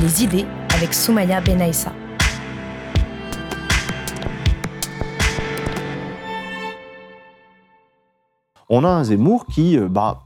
les idées avec Soumaya Benaïssa. On a un Zemmour qui, euh, bah,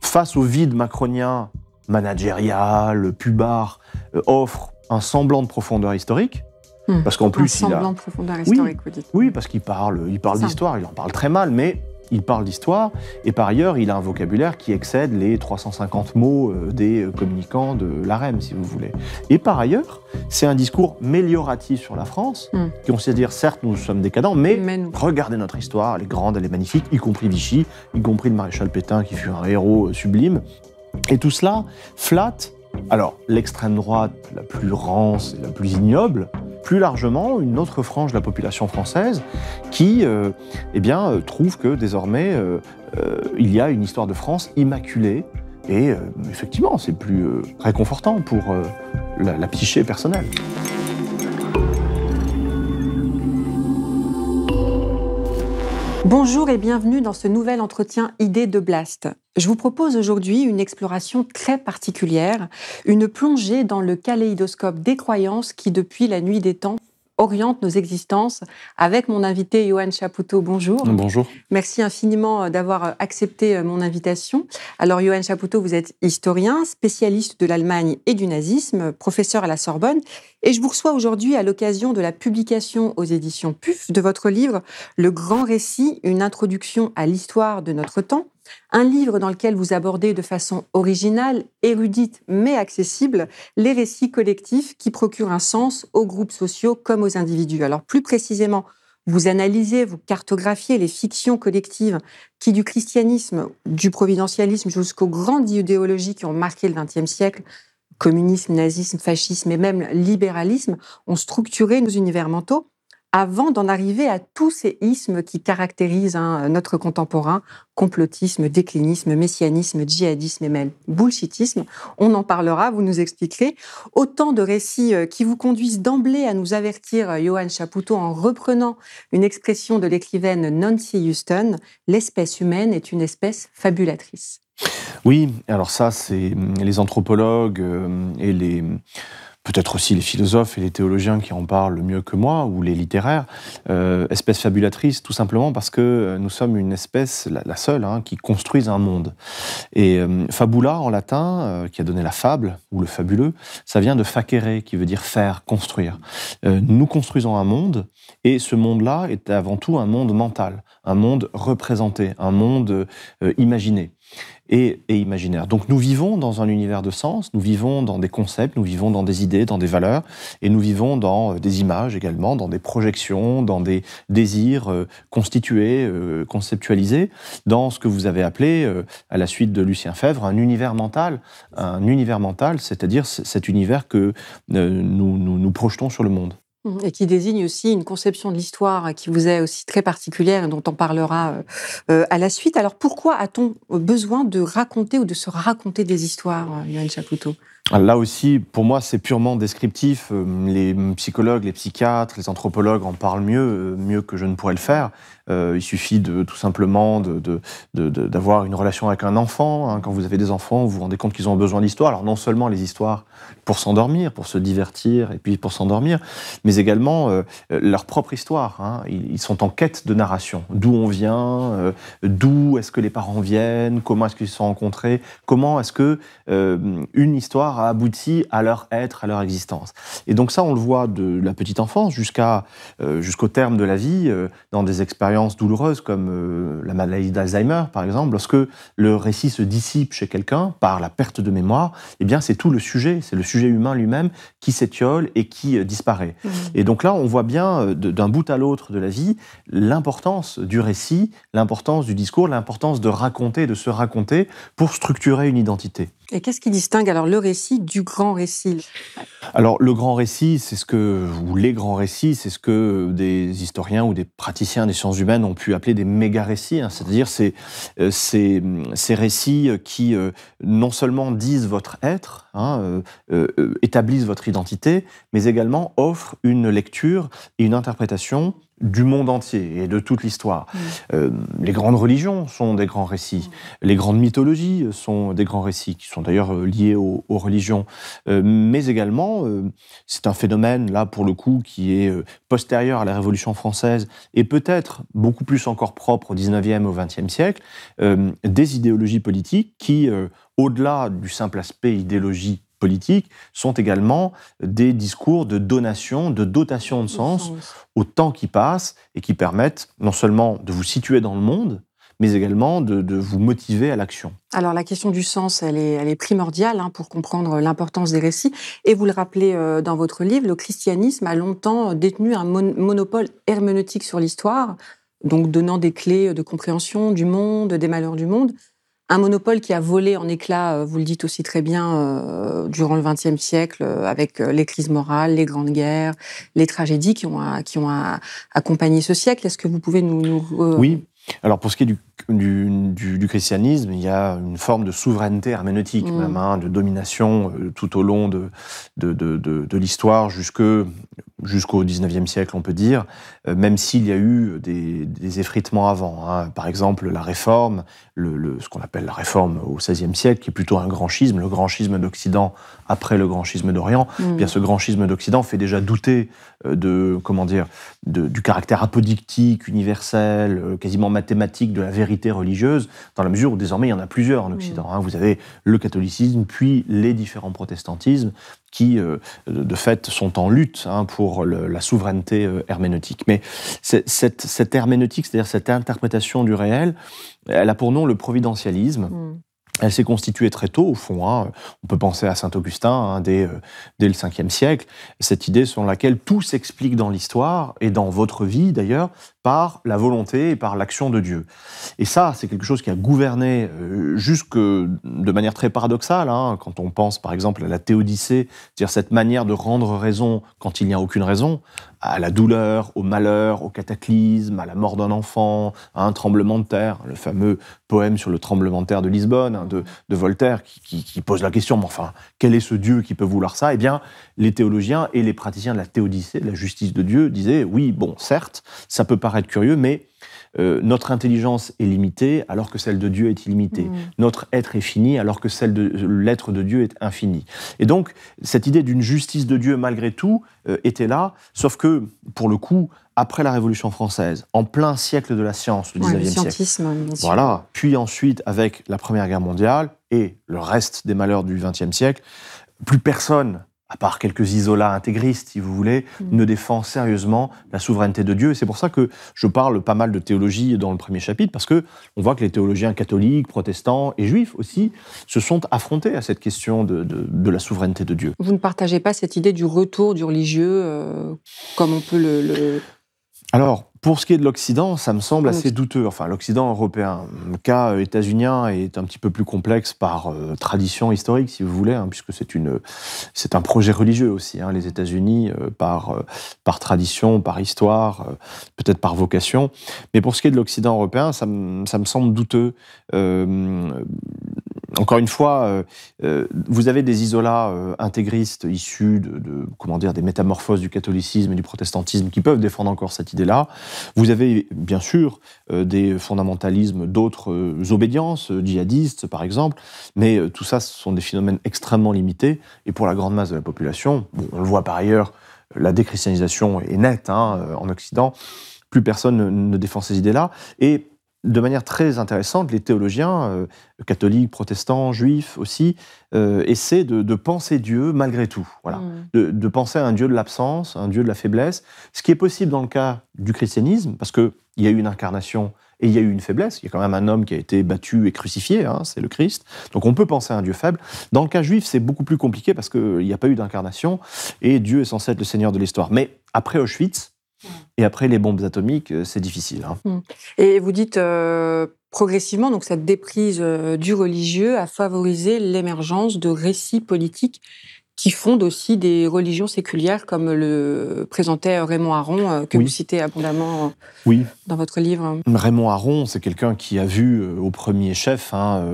face au vide macronien, managérial, pubard, euh, offre un semblant de profondeur historique. Hmm. Parce qu'en plus, un semblant de profondeur historique, vous dites. Oui, parce qu'il parle, il parle d'histoire, il en parle très mal, mais il parle d'histoire, et par ailleurs, il a un vocabulaire qui excède les 350 mots euh, des communicants de l'AREM, si vous voulez. Et par ailleurs, c'est un discours mélioratif sur la France, hmm. qui on sait dire, certes, nous sommes décadents, mais, regardez notre histoire, elle est grande, elle est magnifique, y compris Vichy, y compris le maréchal Pétain, qui fut un héros euh, sublime. Et tout cela flatte, alors, l'extrême droite la plus rance et la plus ignoble, plus largement une autre frange de la population française qui euh, eh bien, euh, trouve que désormais euh, il y a une histoire de France immaculée et effectivement c'est plus réconfortant pour la, la psyché personnelle. Bonjour et bienvenue dans ce nouvel entretien Idée de Blast. Je vous propose aujourd'hui une exploration très particulière, une plongée dans le kaléidoscope des croyances qui, depuis la nuit des temps, oriente nos existences avec mon invité Johan Chapoutot. Bonjour. Bonjour. Merci infiniment euh, d'avoir euh, accepté euh, mon invitation. Alors Johan Chapoutot, vous êtes historien, spécialiste de l'Allemagne et du nazisme, professeur à la Sorbonne et je vous reçois aujourd'hui à l'occasion de la publication aux éditions PUF de votre livre Le grand récit, une introduction à l'histoire de notre temps, un livre dans lequel vous abordez de façon originale, érudite mais accessible les récits collectifs qui procurent un sens aux groupes sociaux comme aux individus. Alors plus précisément, vous analysez, vous cartographiez les fictions collectives qui, du christianisme, du providentialisme jusqu'aux grandes idéologies qui ont marqué le XXe siècle, communisme, nazisme, fascisme et même libéralisme, ont structuré nos univers mentaux avant d'en arriver à tous ces ismes qui caractérisent hein, notre contemporain, complotisme, déclinisme, messianisme, djihadisme et même bullshitisme. On en parlera, vous nous expliquerez. Autant de récits euh, qui vous conduisent d'emblée à nous avertir, euh, Johan Chapoutot, en reprenant une expression de l'écrivaine Nancy Houston, l'espèce humaine est une espèce fabulatrice. Oui, alors ça, c'est hum, les anthropologues euh, et les peut-être aussi les philosophes et les théologiens qui en parlent le mieux que moi, ou les littéraires, euh, espèce fabulatrice, tout simplement parce que euh, nous sommes une espèce, la, seule, hein, qui construise un monde. Et euh, fabula, en latin, qui a donné la fable, ou le fabuleux, ça vient de facere, qui veut dire faire, construire. nous construisons un monde, et ce monde-là est avant tout un monde mental, un monde représenté, un monde imaginé et, imaginaire. Donc nous vivons dans un univers de sens, nous vivons dans des concepts, nous vivons dans des idées, dans des valeurs, et nous vivons dans euh, des images également, dans des projections, dans des désirs euh, constitués, euh, conceptualisés, dans ce que vous avez appelé, à la suite de Lucien Fèvre, un univers mental. Un univers mental, c'est-à-dire cet univers que nous, nous projetons sur le monde. Mmh, et qui désigne aussi une conception de l'histoire qui vous est aussi très particulière et dont on parlera euh, euh, à la suite. Alors pourquoi a-t-on besoin de raconter ou de se raconter des histoires, Yoann euh, Chapoutot Là aussi, pour moi, c'est purement descriptif. Les psychologues, les psychiatres, les anthropologues en parlent mieux que je ne pourrais le faire. Euh, il suffit de tout simplement d'avoir une relation avec un enfant. Hein. Quand vous avez des enfants, vous vous rendez compte qu'ils ont besoin d'histoire. Alors non seulement les histoires pour s'endormir, pour se divertir et puis pour s'endormir, mais également euh, leur propre histoire. Hein. Ils, sont en quête de narration. D'où on vient, euh, d'où est-ce que les parents viennent, comment est-ce qu'ils se sont rencontrés, comment est-ce que une histoire a abouti à leur être, à leur existence. Et donc ça, on le voit de la petite enfance jusqu'au terme de la vie, dans des expériences douloureuse comme euh, la maladie d'Alzheimer, par exemple, lorsque le récit se dissipe chez quelqu'un par la perte de mémoire, eh bien, c'est tout le sujet, c'est le sujet humain lui-même qui s'étiole et qui euh, disparaît. Mmh. Et donc là, on voit bien euh, d'un bout à l'autre de la vie l'importance du récit, l'importance du discours, l'importance de raconter, de se raconter pour structurer une identité. Et qu'est-ce qui distingue alors le récit du grand récit? Alors le grand récit, c'est ce que, ou les grands récits, c'est ce que des historiens ou des praticiens des sciences humaines ont pu appeler des méga-récits, hein. c'est-à-dire ces, euh, ces, ces, récits qui euh, non seulement disent votre être, hein, euh, établissent votre identité, mais également offrent une lecture et une interprétation du monde entier et de toute l'histoire. Mm. Euh, les grandes religions sont des grands récits. Mm. Les grandes mythologies sont des grands récits, qui sont d'ailleurs euh, liés aux, religions. Euh, mais également, c'est un phénomène, là, pour le coup, qui est postérieur à la Révolution française et peut-être beaucoup plus encore propre au 19e, au 20e siècle, des idéologies politiques qui, au-delà du simple aspect idéologie politiques sont également des discours de donation, de dotation de sens, au temps qui passe et qui permettent non seulement de vous situer dans le monde, mais également de, vous motiver à l'action. Alors la question du sens, elle est, elle est primordiale hein, pour comprendre l'importance des récits. Et vous le rappelez euh, dans votre livre, le christianisme a longtemps détenu un monopole herméneutique sur l'histoire, donc donnant des clés de compréhension du monde, des malheurs du monde. Un monopole qui a volé en éclats, euh, vous le dites aussi très bien, euh, durant le XXe siècle, euh, avec les crises morales, les grandes guerres, les tragédies qui ont, qui ont accompagné ce siècle. Est-ce que vous pouvez nous... nous oui. Alors pour ce qui est du du, christianisme, il y a une forme de souveraineté herméneutique, mm. même, hein, de domination tout au long de, de, de, de l'histoire jusqu'au 19e siècle, on peut dire, euh, même s'il y a eu des, des effritements avant. Hein. Par exemple, la réforme, le, ce qu'on appelle la réforme au XVIe siècle, qui est plutôt un grand schisme, le grand schisme d'Occident après le grand schisme d'Orient. Mm. Eh bien, ce grand schisme d'Occident fait déjà douter euh, de, comment dire, du caractère apodictique, universel, quasiment mathématique de la vérité religieuse, dans la mesure où désormais il y en a plusieurs en Occident. Hein. Vous avez le catholicisme, puis les différents protestantismes, qui euh, de fait sont en lutte hein, pour la souveraineté euh, herméneutique. Mais cette, cette herméneutique, c'est-à-dire cette interprétation du réel, elle a pour nom le providentialisme. Mm. Elle s'est constituée très tôt, au fond. Hein. On peut penser à saint Augustin hein, dès, euh, dès, le 5e siècle. Cette idée selon laquelle tout s'explique dans l'histoire et dans votre vie d'ailleurs par la volonté et par l'action de Dieu. Et ça, c'est quelque chose qui a gouverné euh, jusque de manière très paradoxale, hein, quand on pense par exemple à la théodicée, c'est-à-dire cette manière de rendre raison quand il n'y a aucune raison, à la douleur, au malheur, au cataclysme, à la mort d'un enfant, à un tremblement de terre, le fameux poème sur le tremblement de terre de Lisbonne, hein, de, Voltaire, qui, pose la question, mais enfin, quel est ce Dieu qui peut vouloir ça? Eh bien, les théologiens et les praticiens de la théodicée, de la justice de Dieu, disaient, oui, bon, certes, ça peut paraître curieux, mais euh, notre intelligence est limitée alors que celle de Dieu est illimitée. Mm. Notre être est fini alors que celle de l'être de Dieu est infini. Et donc, cette idée d'une justice de Dieu, malgré tout, euh, était là, sauf que, pour le coup, après la Révolution française, en plein siècle de la science, le 19e siècle. Voilà. Puis ensuite, avec la Première Guerre mondiale et le reste des malheurs du XXe siècle, plus personne à part quelques isolats intégristes, si vous voulez, mm. ne défend sérieusement la souveraineté de Dieu. Et c'est pour ça que je parle pas mal de théologie dans le premier chapitre, parce que on voit que les théologiens catholiques, protestants et juifs aussi se sont affrontés à cette question de, de, la souveraineté de Dieu. Vous ne partagez pas cette idée du retour du religieux, euh, comme on peut le, le... Alors, pour ce qui est de l'Occident, ça me semble assez douteux. Enfin, l'Occident européen. Le cas euh, états-unien est un petit peu plus complexe par euh, tradition historique, si vous voulez, hein, puisque c'est une, c'est un projet religieux aussi. Hein, les États-Unis, euh, par par tradition, par histoire, peut-être par vocation. Mais pour ce qui est de l'Occident européen, ça, ça me semble douteux encore une fois, euh, euh, vous avez des isolats euh, intégristes issus de, comment dire, des métamorphoses du catholicisme et du protestantisme qui peuvent défendre encore cette idée-là. Vous avez bien sûr des fondamentalismes d'autres obédiences, djihadistes par exemple, mais tout ça, ce sont des phénomènes extrêmement limités. Et pour la grande masse de la population, on le voit par ailleurs, la déchristianisation est nette hein, en Occident. Plus personne ne, ne défend ces idées-là. Et de manière très intéressante, les théologiens, euh, catholiques, protestants, juifs aussi, euh, essaient de, penser Dieu malgré tout. Voilà. Mm. De, penser à un Dieu de l'absence, un Dieu de la faiblesse, ce qui est possible dans le cas du christianisme, parce qu'il y a eu une incarnation et il y a eu une faiblesse. Il y a quand même un homme qui a été battu et crucifié, hein, c'est le Christ. Donc on peut penser à un Dieu faible. Dans le cas juif, c'est beaucoup plus compliqué parce qu'il n'y a pas eu d'incarnation et Dieu est censé être le Seigneur de l'histoire. Mais après Auschwitz, Et après, les bombes atomiques, c'est difficile. Hein. Mmh. Et vous dites progressivement, donc cette déprise du religieux a favorisé l'émergence de récits politiques qui fondent aussi des religions séculières, comme le présentait Raymond Aron, euh, que vous citez abondamment euh, oui. dans votre livre. Raymond Aron, c'est quelqu'un qui a vu euh, au premier chef hein,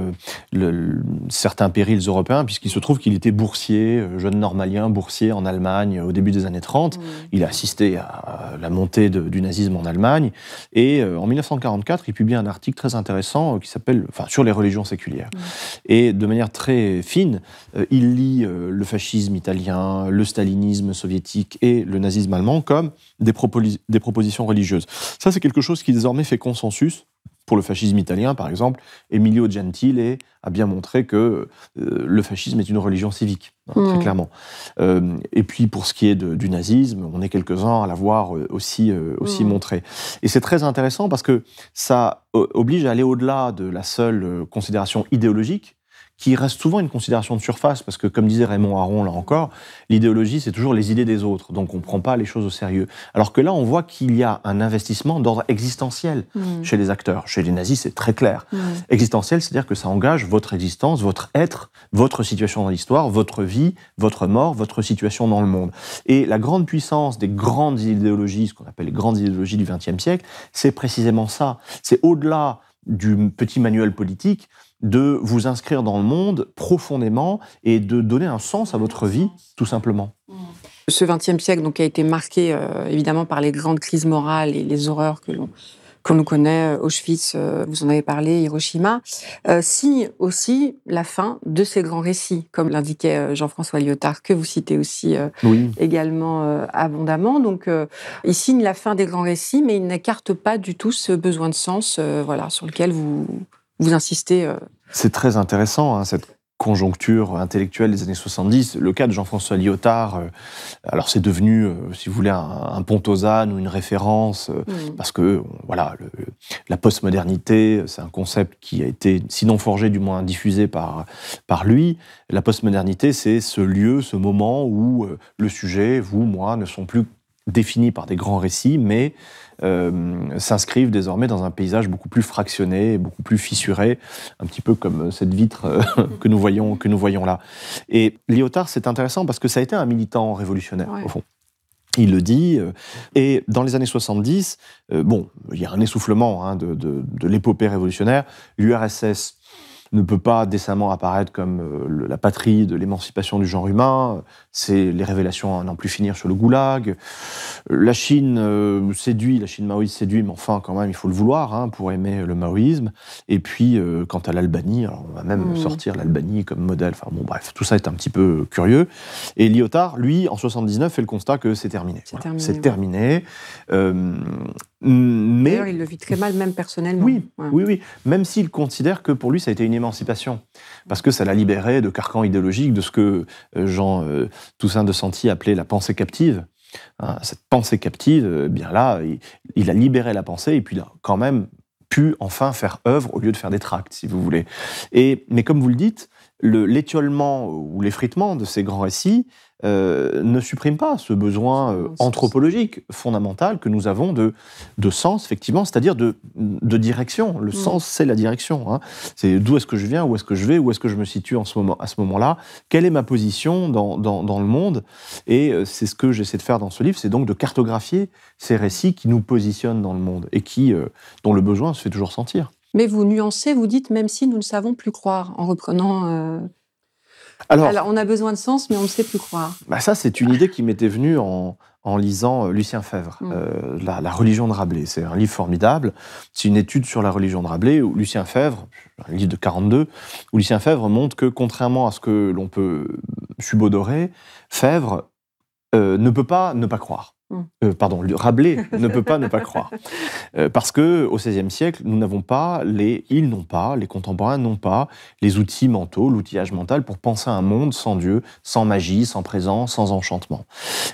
certains périls européens, puisqu'il se trouve qu'il était boursier, jeune normalien, boursier en Allemagne au début des années 30. Mmh. Il a assisté à la montée du nazisme en Allemagne. Et en 1944, il publie un article très intéressant qui s'appelle, enfin, sur les religions séculières. Mmh. Et de manière très fine, il lit le fascisme italien, le stalinisme soviétique et le nazisme allemand comme des, des propositions religieuses. Ça, c'est quelque chose qui désormais fait consensus. Pour le fascisme italien, par exemple, Emilio Gentile a bien montré que euh, le fascisme est une religion civique, hein, très mmh. clairement. Euh, et puis pour ce qui est du nazisme, on est quelques-uns à l'avoir euh, aussi, aussi mmh. montré. Et c'est très intéressant parce que ça oblige à aller au-delà de la seule considération idéologique qui reste souvent une considération de surface, parce que comme disait Raymond Aron là encore, l'idéologie c'est toujours les idées des autres, donc on ne prend pas les choses au sérieux. Alors que là on voit qu'il y a un investissement d'ordre existentiel mmh. chez les acteurs. Chez les nazis c'est très clair. Mmh. Existentiel, c'est-à-dire que ça engage votre existence, votre être, votre situation dans l'histoire, votre vie, votre mort, votre situation dans le monde. Et la grande puissance des grandes idéologies, ce qu'on appelle les grandes idéologies du XXe siècle, c'est précisément ça. C'est au-delà du petit manuel politique, de vous inscrire dans le monde profondément et de donner un sens à votre vie, tout simplement. Ce XXe siècle donc, a été marqué euh, évidemment par les grandes crises morales et les horreurs que l'on qu'on nous connaît, euh, Auschwitz, euh, vous en avez parlé, Hiroshima, signe aussi la fin de ces grands récits, comme l'indiquait Jean-François Lyotard, que vous citez aussi également abondamment. Donc, il signe la fin des grands récits, mais il n'écarte pas du tout ce besoin de sens, voilà, sur lequel vous, vous insistez. Euh. C'est très intéressant, hein, cette conjoncture intellectuelle des années 70. Le cas de Jean-François Lyotard, euh, alors c'est devenu, euh, si vous voulez, un, pont aux ânes ou une référence, parce que voilà, la postmodernité, c'est un concept qui a été, sinon forgé, du moins diffusé par, par lui. La postmodernité, c'est ce lieu, ce moment où le sujet, vous, moi, ne sont plus définis par des grands récits, mais euh, s'inscrivent désormais dans un paysage beaucoup plus fractionné, beaucoup plus fissuré, un petit peu comme cette vitre euh, que, nous voyons, que nous voyons là. Et Lyotard, c'est intéressant parce que ça a été un militant révolutionnaire, au fond. Il le dit. Euh, et dans les années 70, bon, il y a un essoufflement hein, de, de l'épopée révolutionnaire. L'URSS ne peut pas décemment apparaître comme euh, la patrie de l'émancipation du genre humain. C'est les révélations à n'en plus finir sur le goulag. La Chine euh, séduit, la Chine maoïste séduit, mais enfin, quand même, il faut le vouloir hein, pour aimer le maoïsme. Et puis, euh, quant à l'Albanie, on va même mmh. sortir l'Albanie comme modèle. Enfin, bon, bref, tout ça est un petit peu curieux. Et Lyotard, lui, en 79, fait le constat que c'est terminé. C'est terminé. Mais D'ailleurs, il le vit très mal, même personnellement. Oui, oui, oui. Même s'il considère que pour lui, ça a été une émancipation, parce que ça l'a libéré de carcans idéologiques, de ce que euh, Jean euh, Toussaint de Santi appelait la pensée captive. Hein, cette pensée captive, euh, bien là, il, a libéré la pensée et puis il a quand même pu enfin faire œuvre au lieu de faire des tracts, si vous voulez. Et, mais comme vous le dites, l'étiolement ou l'effritement de ces grands récits euh, ne supprime pas ce besoin euh, anthropologique fondamental que nous avons de, de sens, effectivement, c'est-à-dire de, de, direction. Le mm. sens, c'est la direction. Hein. C'est d'où est-ce que je viens, où est-ce que je vais, où est-ce que je me situe en ce moment, à ce moment-là, quelle est ma position dans, dans, dans le monde? Et euh, c'est ce que j'essaie de faire dans ce livre, c'est donc de cartographier ces récits qui nous positionnent dans le monde et qui, dont le besoin se fait toujours sentir. Mais vous nuancez, vous dites, même si nous ne savons plus croire, en reprenant alors, on a besoin de sens, mais on ne sait plus croire. Bah ça, c'est une idée qui m'était venue en, lisant euh, Lucien Fèvre, mm. euh, la, religion de Rabelais. C'est un livre formidable. C'est une étude sur la religion de Rabelais où Lucien Fèvre, un livre de 42, où Lucien Fèvre montre que contrairement à ce que l'on peut subodorer, Fèvre euh, ne peut pas ne pas croire. Hum. Euh, pardon, Rabelais ne peut pas ne pas croire. Euh, parce que au XVIe siècle, nous n'avons pas, les, ils n'ont pas, les contemporains n'ont pas les outils mentaux, l'outillage mental pour penser un monde sans Dieu, sans magie, sans présence, sans enchantement.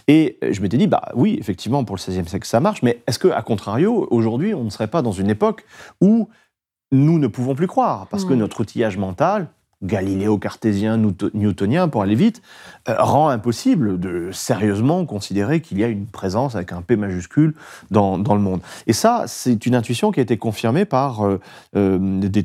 Et je m'étais dit, bah oui, effectivement, pour le XVIe siècle, ça marche, mais est-ce que, à contrario, aujourd'hui, on ne serait pas dans une époque où nous ne pouvons plus croire? Parce que hum. notre outillage mental, galiléo-cartésien, newtonien, pour aller vite, euh, rend impossible de sérieusement considérer qu'il y a une présence avec un P majuscule dans, le monde. Et ça, c'est une intuition qui a été confirmée par euh, euh, des,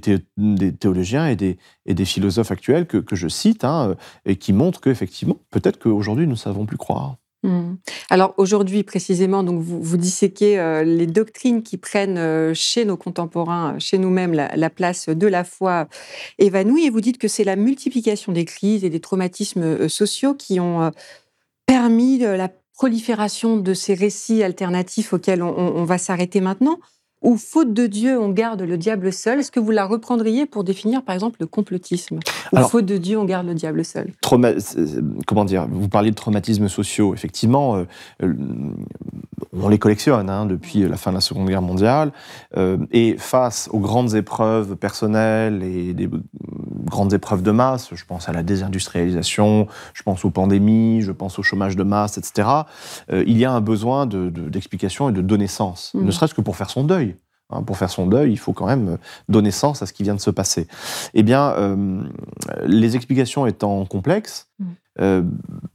théologiens et des, philosophes actuels que, je cite, hein, et qui montrent qu'effectivement, peut-être qu'aujourd'hui, nous ne savons plus croire. Mmh. Alors aujourd'hui précisément, donc vous, disséquez euh, les doctrines qui prennent euh, chez nos contemporains, chez nous-mêmes, la, place de la foi évanouie, et vous dites que c'est la multiplication des crises et des traumatismes euh, sociaux qui ont permis la prolifération de ces récits alternatifs auxquels on va s'arrêter maintenant ou faute de Dieu, on garde le diable seul. Est-ce que vous la reprendriez pour définir, par exemple, le complotisme? Ou faute de Dieu, on garde le diable seul? Comment dire Vous parliez de traumatismes sociaux. Effectivement, euh, euh, on les collectionne hein, depuis la fin de la Seconde Guerre mondiale. Euh, et face aux grandes épreuves personnelles et des grandes épreuves de masse, je pense à la désindustrialisation, je pense aux pandémies, je pense au chômage de masse, etc., il y a un besoin d'explication de, et de donner sens, mmh. ne serait-ce que pour faire son deuil. Hein, pour faire son deuil, il faut quand même donner sens à ce qui vient de se passer. Eh bien, euh, les explications étant complexes, mm. euh,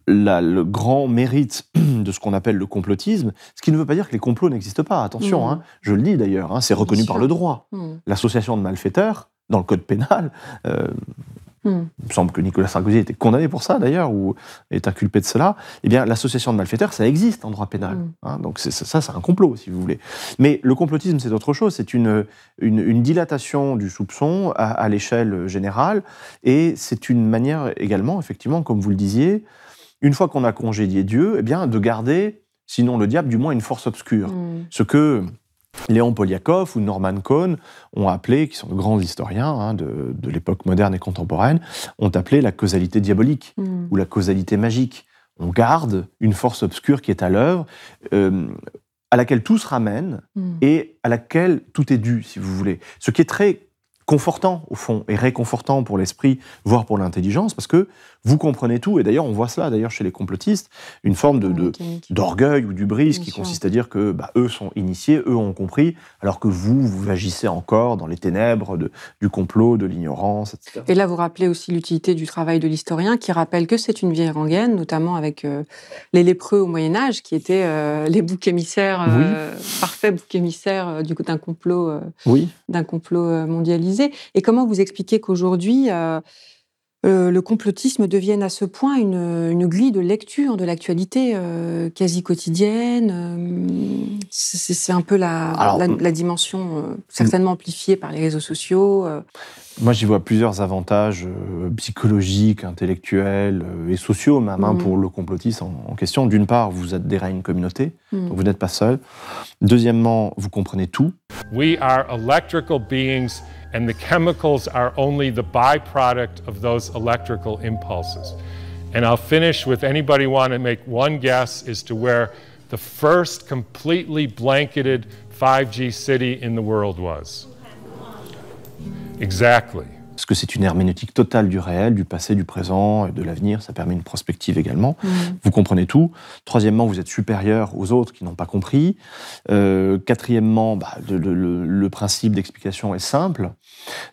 le grand mérite de ce qu'on appelle le complotisme, ce qui ne veut pas dire que les complots n'existent pas, attention, mm. hein, je le dis d'ailleurs, hein, c'est reconnu par le droit. Mm. L'association de malfaiteurs, dans le code pénal, euh, Hmm. Il me semble que Nicolas Sarkozy était condamné pour ça d'ailleurs, ou est inculpé de cela. Eh bien, l'association de malfaiteurs, ça existe en droit pénal. Hmm. Hein. donc ça, c'est un complot, si vous voulez. Mais le complotisme, c'est autre chose. C'est une, une, dilatation du soupçon à, l'échelle générale, et c'est une manière également, effectivement, comme vous le disiez, une fois qu'on a congédié Dieu, eh bien, de garder, sinon le diable, du moins une force obscure. Hmm. Ce que Léon Poliakov ou Norman Cohn ont appelé, qui sont de grands historiens hein, de, l'époque moderne et contemporaine, ont appelé la causalité diabolique hmm. ou la causalité magique. On garde une force obscure qui est à l'œuvre, euh, à laquelle tout se ramène hmm. et à laquelle tout est dû, si vous voulez. Ce qui est très confortant, au fond, et réconfortant pour l'esprit, voire pour l'intelligence, parce que vous comprenez tout. Et d'ailleurs, on voit cela d'ailleurs chez les complotistes, une forme de, d'orgueil ou du brise qui consiste à dire que bah, eux sont initiés, eux ont compris, alors que vous, vous agissez encore dans les ténèbres de, du complot, de l'ignorance, etc. Et là, vous rappelez aussi l'utilité du travail de l'historien, qui rappelle que c'est une vieille rengaine, notamment avec euh, les lépreux au Moyen Âge, qui étaient euh, les boucs émissaires, euh, parfaits boucs émissaires du coup d'un complot, oui. d'un complot mondialisé. Et comment vous expliquez qu'aujourd'hui euh, le complotisme devienne à ce point une, grille de lecture de l'actualité euh, quasi quotidienne. Euh, c'est un peu la, dimension certainement amplifiée par les réseaux sociaux. Moi, j'y vois plusieurs avantages psychologiques, intellectuels et sociaux, même hein, mm. pour le complotisme en, question. D'une part, vous adhérez à une communauté, mm. donc vous n'êtes pas seul. Deuxièmement, vous comprenez tout. We are electrical beings and the chemicals are only the byproduct of those electrical impulses. And I'll finish with anybody want to make one guess as to where the first completely blanketed 5G city in the world was. Exactly. Parce que c'est une herméneutique totale du réel, du passé, du présent et de l'avenir. Ça permet une prospective également. Mmh. Vous comprenez tout. Troisièmement, vous êtes supérieur aux autres qui n'ont pas compris. Euh, quatrièmement, bah, le, principe d'explication est simple.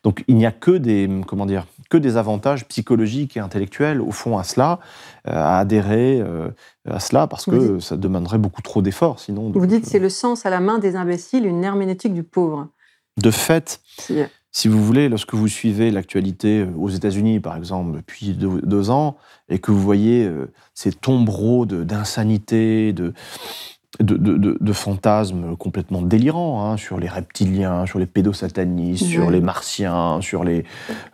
Donc il n'y a que des, comment dire, que des avantages psychologiques et intellectuels au fond à cela, euh, à adhérer euh, à cela, parce que ça demanderait beaucoup trop d'efforts sinon. vous dites c'est le sens à la main des imbéciles, une herméneutique du pauvre. De fait, si vous voulez, lorsque vous suivez l'actualité euh, aux États-Unis, par exemple, depuis deux, ans, et que vous voyez euh, ces tombereaux d'insanité, de, de, fantasmes complètement délirants hein, sur les reptiliens, sur les pédosatanistes, sur les martiens, sur les.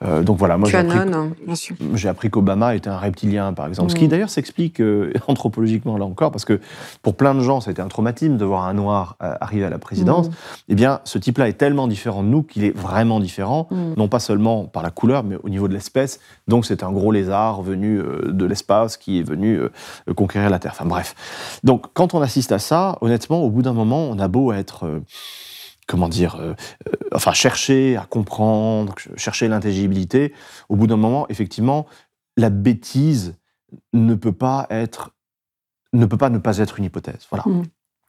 Euh, donc voilà, moi j'ai appris, qu'Obama était un reptilien, par exemple. Ce qui d'ailleurs s'explique euh, anthropologiquement là encore, parce que pour plein de gens, ça a été un traumatisme de voir un noir euh, arriver à la présidence. Eh bien, ce type-là est tellement différent de nous qu'il est vraiment différent, non pas seulement par la couleur, mais au niveau de l'espèce. Donc c'est un gros lézard venu de l'espace qui est venu conquérir la Terre. Enfin bref. Donc quand on assiste à ça, ça, honnêtement, au bout d'un moment, on a beau être, euh, comment dire, euh, euh, enfin, chercher à comprendre, chercher l'intelligibilité, au bout d'un moment, effectivement, la bêtise ne peut pas être, ne peut pas ne pas être une hypothèse. Voilà. Mmh.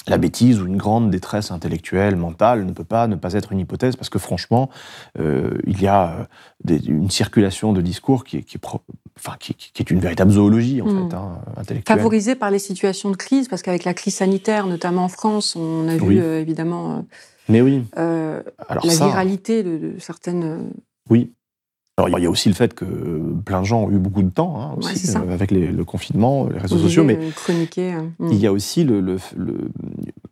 La bêtise ou une grande détresse intellectuelle, mentale, ne peut pas ne pas être une hypothèse, parce que franchement, euh, il y a euh, une circulation de discours qui est, qui enfin, qui, est une véritable zoologie, en hmm. fait, hein, intellectuelle. Favorisée par les situations de crise, parce qu'avec la crise sanitaire, notamment en France, on a vu euh, évidemment Mais oui. la viralité de, de certaines... Oui, alors, il y a aussi le fait que plein de gens ont eu beaucoup de temps hein, aussi, euh, avec le confinement, les réseaux sociaux, mais euh, il y a aussi le,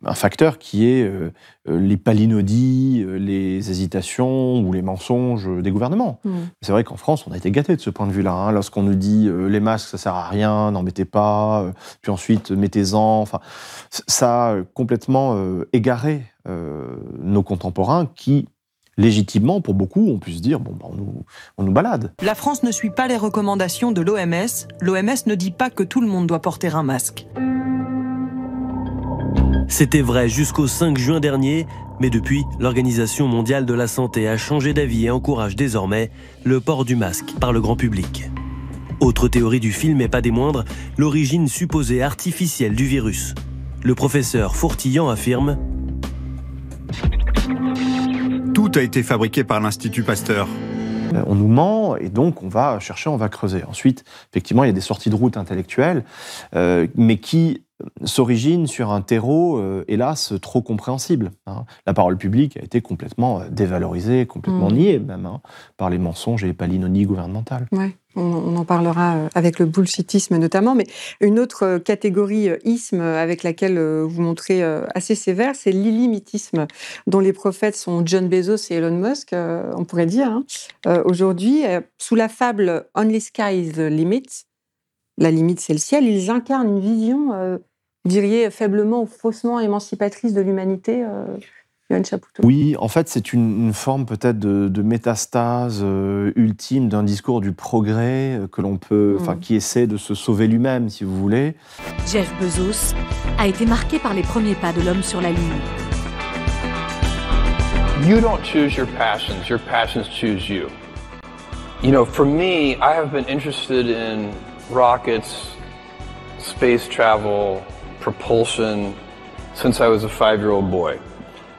un facteur qui est euh, les palinodies, les hésitations ou les mensonges des gouvernements. Mm. C'est vrai qu'en France, on a été gâtés de ce point de vue-là. Hein, lorsqu'on nous dit les masques, ça sert à rien, n'en mettez pas, puis ensuite mettez-en. Enfin, ça a complètement égaré nos contemporains qui légitimement, pour beaucoup, on puisse dire bon, bah, on, nous, on nous balade. La France ne suit pas les recommandations de l'OMS. L'OMS ne dit pas que tout le monde doit porter un masque. C'était vrai jusqu'au 5 juin dernier, mais depuis, l'Organisation mondiale de la santé a changé d'avis et encourage désormais le port du masque par le grand public. Autre théorie du film, et pas des moindres, l'origine supposée artificielle du virus. Le professeur Fourtillan affirme tout a été fabriqué par l'Institut Pasteur. Euh, on nous ment et donc on va chercher, on va creuser. Ensuite, effectivement, il y a des sorties de route intellectuelles, euh, mais qui s'originent sur un terreau, euh, hélas, trop compréhensible. Hein. La parole publique a été complètement dévalorisée, complètement mmh. niée même, hein, par les mensonges et les palinonies gouvernementales. Ouais on, en parlera euh, avec le bullshitisme notamment, mais une autre euh, catégorie euh, isme avec laquelle vous montrez assez sévère, c'est l'illimitisme, dont les prophètes sont John Bezos et Elon Musk, on pourrait dire. Hein. Aujourd'hui, sous la fable Only Sky is the limit, la limite c'est le ciel, ils incarnent une vision, vous diriez, faiblement ou faussement émancipatrice de l'humanité oui, en fait, c'est une, forme peut-être de, métastase euh, ultime d'un discours du progrès euh, que l'on peut, enfin, mm. qui essaie de se sauver lui-même, si vous voulez. Jeff Bezos a été marqué par les premiers pas de l'homme sur la Lune. You don't choose your passions, your passions choose you. You know, for me, I have been interested in rockets, space travel, propulsion since I was a five-year-old boy.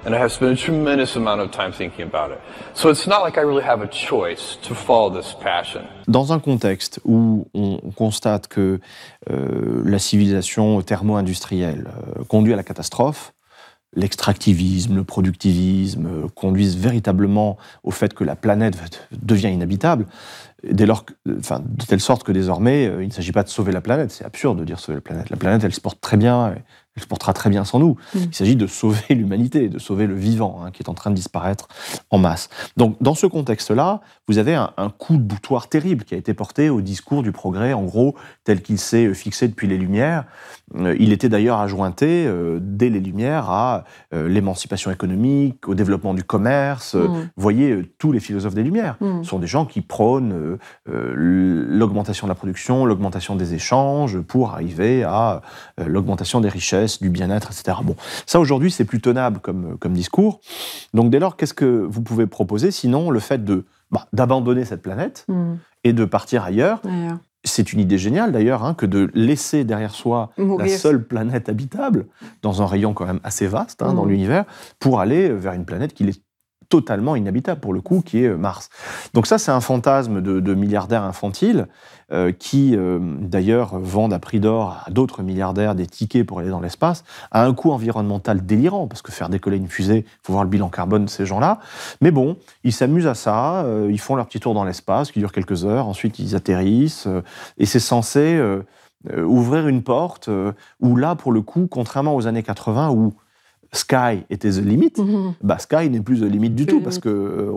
And I have spent a tremendous amount of time thinking about it. So it's not like I really have a choice to follow this passion. Dans un contexte où on constate que euh, la civilisation thermo-industrielle euh, conduit à la catastrophe, l'extractivisme, le productivisme euh, conduisent véritablement au fait que la planète devient inhabitable, de telle sorte que désormais, il ne s'agit pas de sauver la planète, c'est absurde de dire sauver la planète. La planète, elle se porte très bien, elle se portera très bien sans nous. Mm. Il s'agit de sauver l'humanité, de sauver le vivant, hein, qui est en train de disparaître en masse. Donc, dans ce contexte-là, vous avez un, coup de boutoir terrible qui a été porté au discours du progrès, en gros, tel qu'il s'est fixé depuis les Lumières. Euh, il était d'ailleurs adjointé, euh, dès les Lumières, à l'émancipation économique, au développement du commerce. Mm. Vous voyez, tous les philosophes des Lumières mm. sont des gens qui prônent euh, l'augmentation de la production, l'augmentation des échanges, pour arriver à euh, l'augmentation des richesses, du bien-être, etc. Bon, ça aujourd'hui c'est plus tenable comme, comme discours. Donc dès lors, qu'est-ce que vous pouvez proposer? Sinon le fait de bah, d'abandonner cette planète hmm. et de partir ailleurs C'est une idée géniale d'ailleurs hein, que de laisser derrière soi la seule planète habitable dans un rayon quand même assez vaste hein, dans hmm. l'univers pour aller vers une planète qui est totalement inhabitable pour le coup, qui est euh, Mars. Donc ça, c'est un fantasme de, milliardaires infantiles euh, qui, euh, d'ailleurs, vendent à prix d'or à d'autres milliardaires des tickets pour aller dans l'espace, à un coût environnemental délirant, parce que faire décoller une fusée, il faut voir le bilan carbone de ces gens-là. Mais bon, ils s'amusent à ça, ils font leur petit tour dans l'espace qui dure quelques heures, ensuite ils atterrissent, et c'est censé ouvrir une porte où là, pour le coup, contrairement aux années 80, où Sky était the limit, mhm. bah Sky n'est plus the limit du tout parce que euh,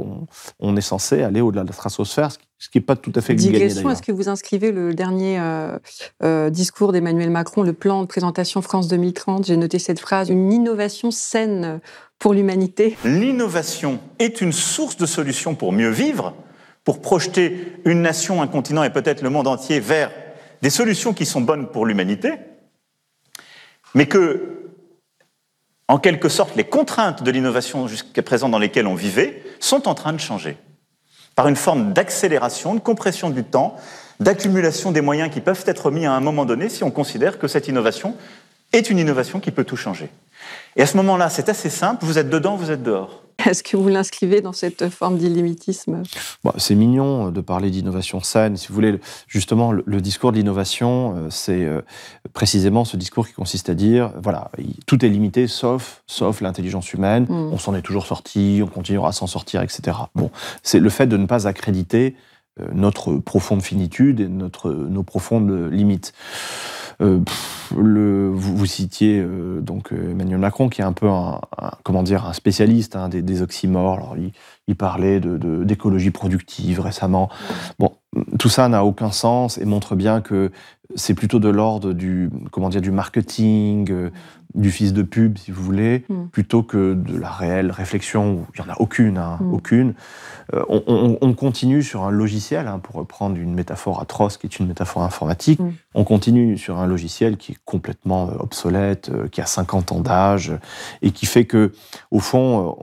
on, est censé aller au-delà de la stratosphère, ce qui n'est pas tout à fait Digression, est-ce que vous inscrivez le dernier euh, euh, discours d'Emmanuel Macron, le plan de présentation France 2030 J'ai noté cette phrase une innovation saine pour l'humanité. L'innovation est une source de solutions pour mieux vivre, pour projeter une nation, un continent et peut-être le monde entier vers des solutions qui sont bonnes pour l'humanité, mais que en quelque sorte, les contraintes de l'innovation jusqu'à présent dans lesquelles on vivait sont en train de changer. Par une forme d'accélération, de compression du temps, d'accumulation des moyens qui peuvent être mis à un moment donné si on considère que cette innovation est une innovation qui peut tout changer. Et à ce moment-là, c'est assez simple, vous êtes dedans, vous êtes dehors. Est-ce que vous l'inscrivez dans cette forme d'illimitisme Bon, c'est mignon de parler d'innovation saine. Si vous voulez, justement, le, le discours d'innovation, euh, c'est euh, précisément ce discours qui consiste à dire, voilà, il- tout est limité sauf, sauf l'intelligence humaine. Mm. On s'en est toujours sorti, on continuera à s'en sortir, etc. Bon, c'est le fait de ne pas accréditer notre profonde finitude et notre, nos profondes limites. Euh, vous, citiez euh, donc euh, Emmanuel Macron, qui est un peu un, comment un spécialiste hein, des, oxymores. Il parlait de- de- d'écologie productive récemment. Bon, tout ça n'a aucun sens et montre bien que c'est plutôt de l'ordre du comment dire du marketing, euh, du fils de pub, si vous voulez, Mm. plutôt que de la réelle réflexion. où Il n'y en a aucune, hein, Mm. aucune. Euh, on, on- on continue sur un logiciel, hein, pour reprendre une métaphore atroce qui est une métaphore informatique. Mm. On continue sur un logiciel qui est complètement euh, obsolète, qui a 50 ans d'âge, et qui fait que, au fond,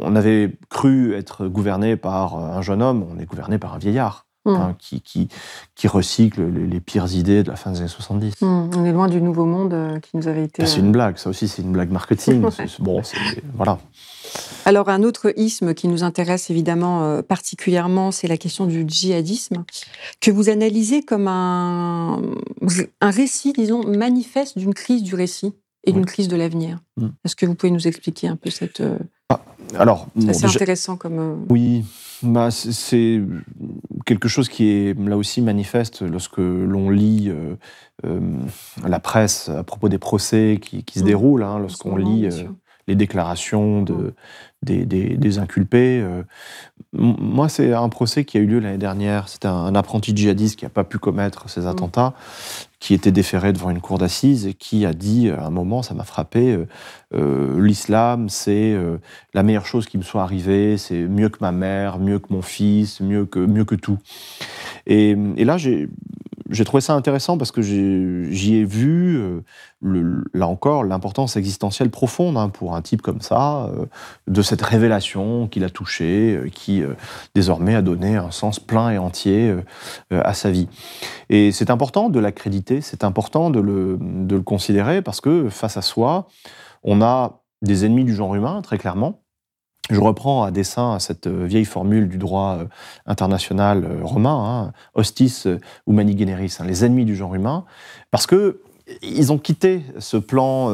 on avait cru gouverné par euh, un jeune homme, on est gouverné par un vieillard. Mm. hein, qui, qui, qui recycle les, les pires idées de la fin des années 70. Hmm, On est loin du nouveau monde euh, qui nous avait été. Ah, C'est une blague, ça aussi, c'est une blague marketing. Bon, voilà. Alors un autre isme qui nous intéresse évidemment euh, particulièrement, c'est la question du djihadisme, que vous analysez comme un, un récit, disons, manifeste d'une crise du récit et d'une crise de l'avenir. Mm. Est-ce que vous pouvez nous expliquer un peu cette... Alors, c'est bon, déjà- intéressant comme... euh, Oui, bah, c'est- quelque chose qui est là aussi manifeste lorsque l'on lit euh, euh, la presse à propos des procès qui, qui se Mm. déroulent, hein, lorsqu'on lit euh. Les déclarations de, Mm. des, des- des inculpés. euh. Moi, c'est un procès qui a eu lieu l'année dernière. C'était un, apprenti djihadiste qui n'a pas pu commettre ces attentats, qui était déféré devant une cour d'assises et qui a dit à un moment, ça m'a frappé, euh, euh, l'islam, c'est euh, la meilleure chose qui me soit arrivée, c'est mieux que ma mère, mieux que mon fils, mieux que, mieux que tout. Et, et là, j'ai j'ai trouvé ça intéressant parce que j'y ai vu, euh, là encore, l'importance existentielle profonde hein, pour un type comme ça, euh, de cette révélation qu'il a touchée, euh, qui euh, désormais a donné un sens plein et entier à sa vie. Et c'est important de l'accréditer, c'est important de le, de le considérer parce que face à soi, on a des ennemis du genre humain, très clairement. Je reprends à dessein cette euh, vieille formule du droit euh, international euh, romain, hein, hostis humani generis, hein, les ennemis du genre humain, parce que ils ont quitté ce plan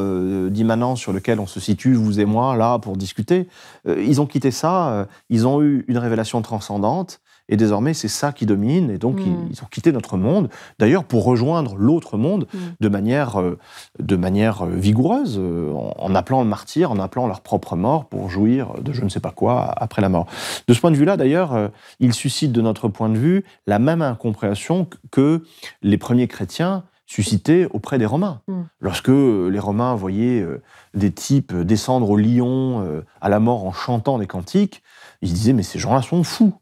d'immanence sur lequel on se situe, vous et moi, là, pour discuter. Ils ont quitté ça, ils ont eu une révélation transcendante, et désormais, c'est ça qui domine, et donc Mm. ils, ils ont quitté notre monde, d'ailleurs, pour rejoindre l'autre monde Mm. de manière, euh, de manière euh, vigoureuse, euh, en, en appelant le martyr, en appelant leur propre mort pour jouir de je ne sais pas quoi après la mort. De ce point de vue-là, d'ailleurs, euh, il suscite de notre point de vue la même incompréhension que- les premiers chrétiens suscitaient auprès des Romains. Mm. Lorsque les Romains voyaient des types descendre au lion à la mort en chantant des cantiques, ils se disaient mais ces gens-là sont fous.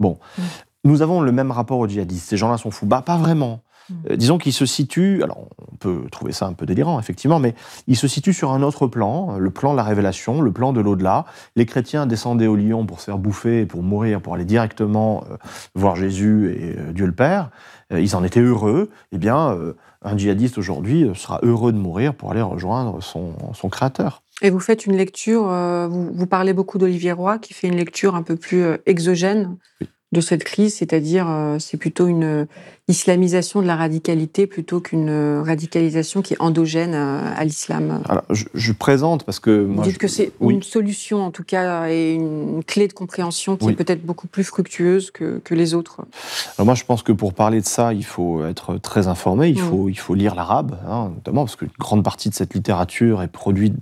Bon, Mm. nous avons le même rapport aux djihadistes. Ces gens-là sont fous. Bah pas vraiment. Mm. Euh, disons qu'ils se situent, alors on peut trouver ça un peu délirant effectivement, mais ils se situent sur un autre plan, euh, le plan de la révélation, le plan de l'au-delà. Les chrétiens descendaient au lion pour se faire bouffer, et pour mourir, pour aller directement euh, voir Jésus et euh, Dieu le Père. Ils en étaient heureux. Eh bien, un djihadiste aujourd'hui sera heureux de mourir pour aller rejoindre son, son créateur. Et vous faites une lecture, euh, vous, vous parlez beaucoup d'Olivier Roy, qui fait une lecture un peu plus euh, exogène Oui. de cette crise, c'est-à-dire euh, c'est plutôt une islamisation de la radicalité plutôt qu'une radicalisation qui est endogène à l'islam. Alors, je, je présente parce que Vous moi, dites je- que c'est oui. une solution, en tout cas, et une clé de compréhension qui Oui. est peut-être beaucoup plus fructueuse que, que les autres. Alors moi, je pense que pour parler de ça, il faut être très informé, il, faut, il faut lire l'arabe, hein, notamment parce qu'une grande partie de cette littérature est produite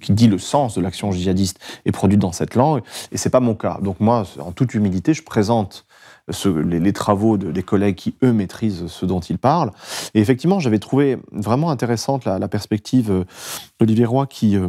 qui dit le sens de l'action djihadiste est produite dans cette langue, et c'est pas mon cas. Donc moi, en toute humilité, je présente les, travaux de- des collègues qui, eux, maîtrisent ce dont ils parlent. Et effectivement, j'avais trouvé vraiment intéressante la, perspective euh, d'Olivier Roy qui euh,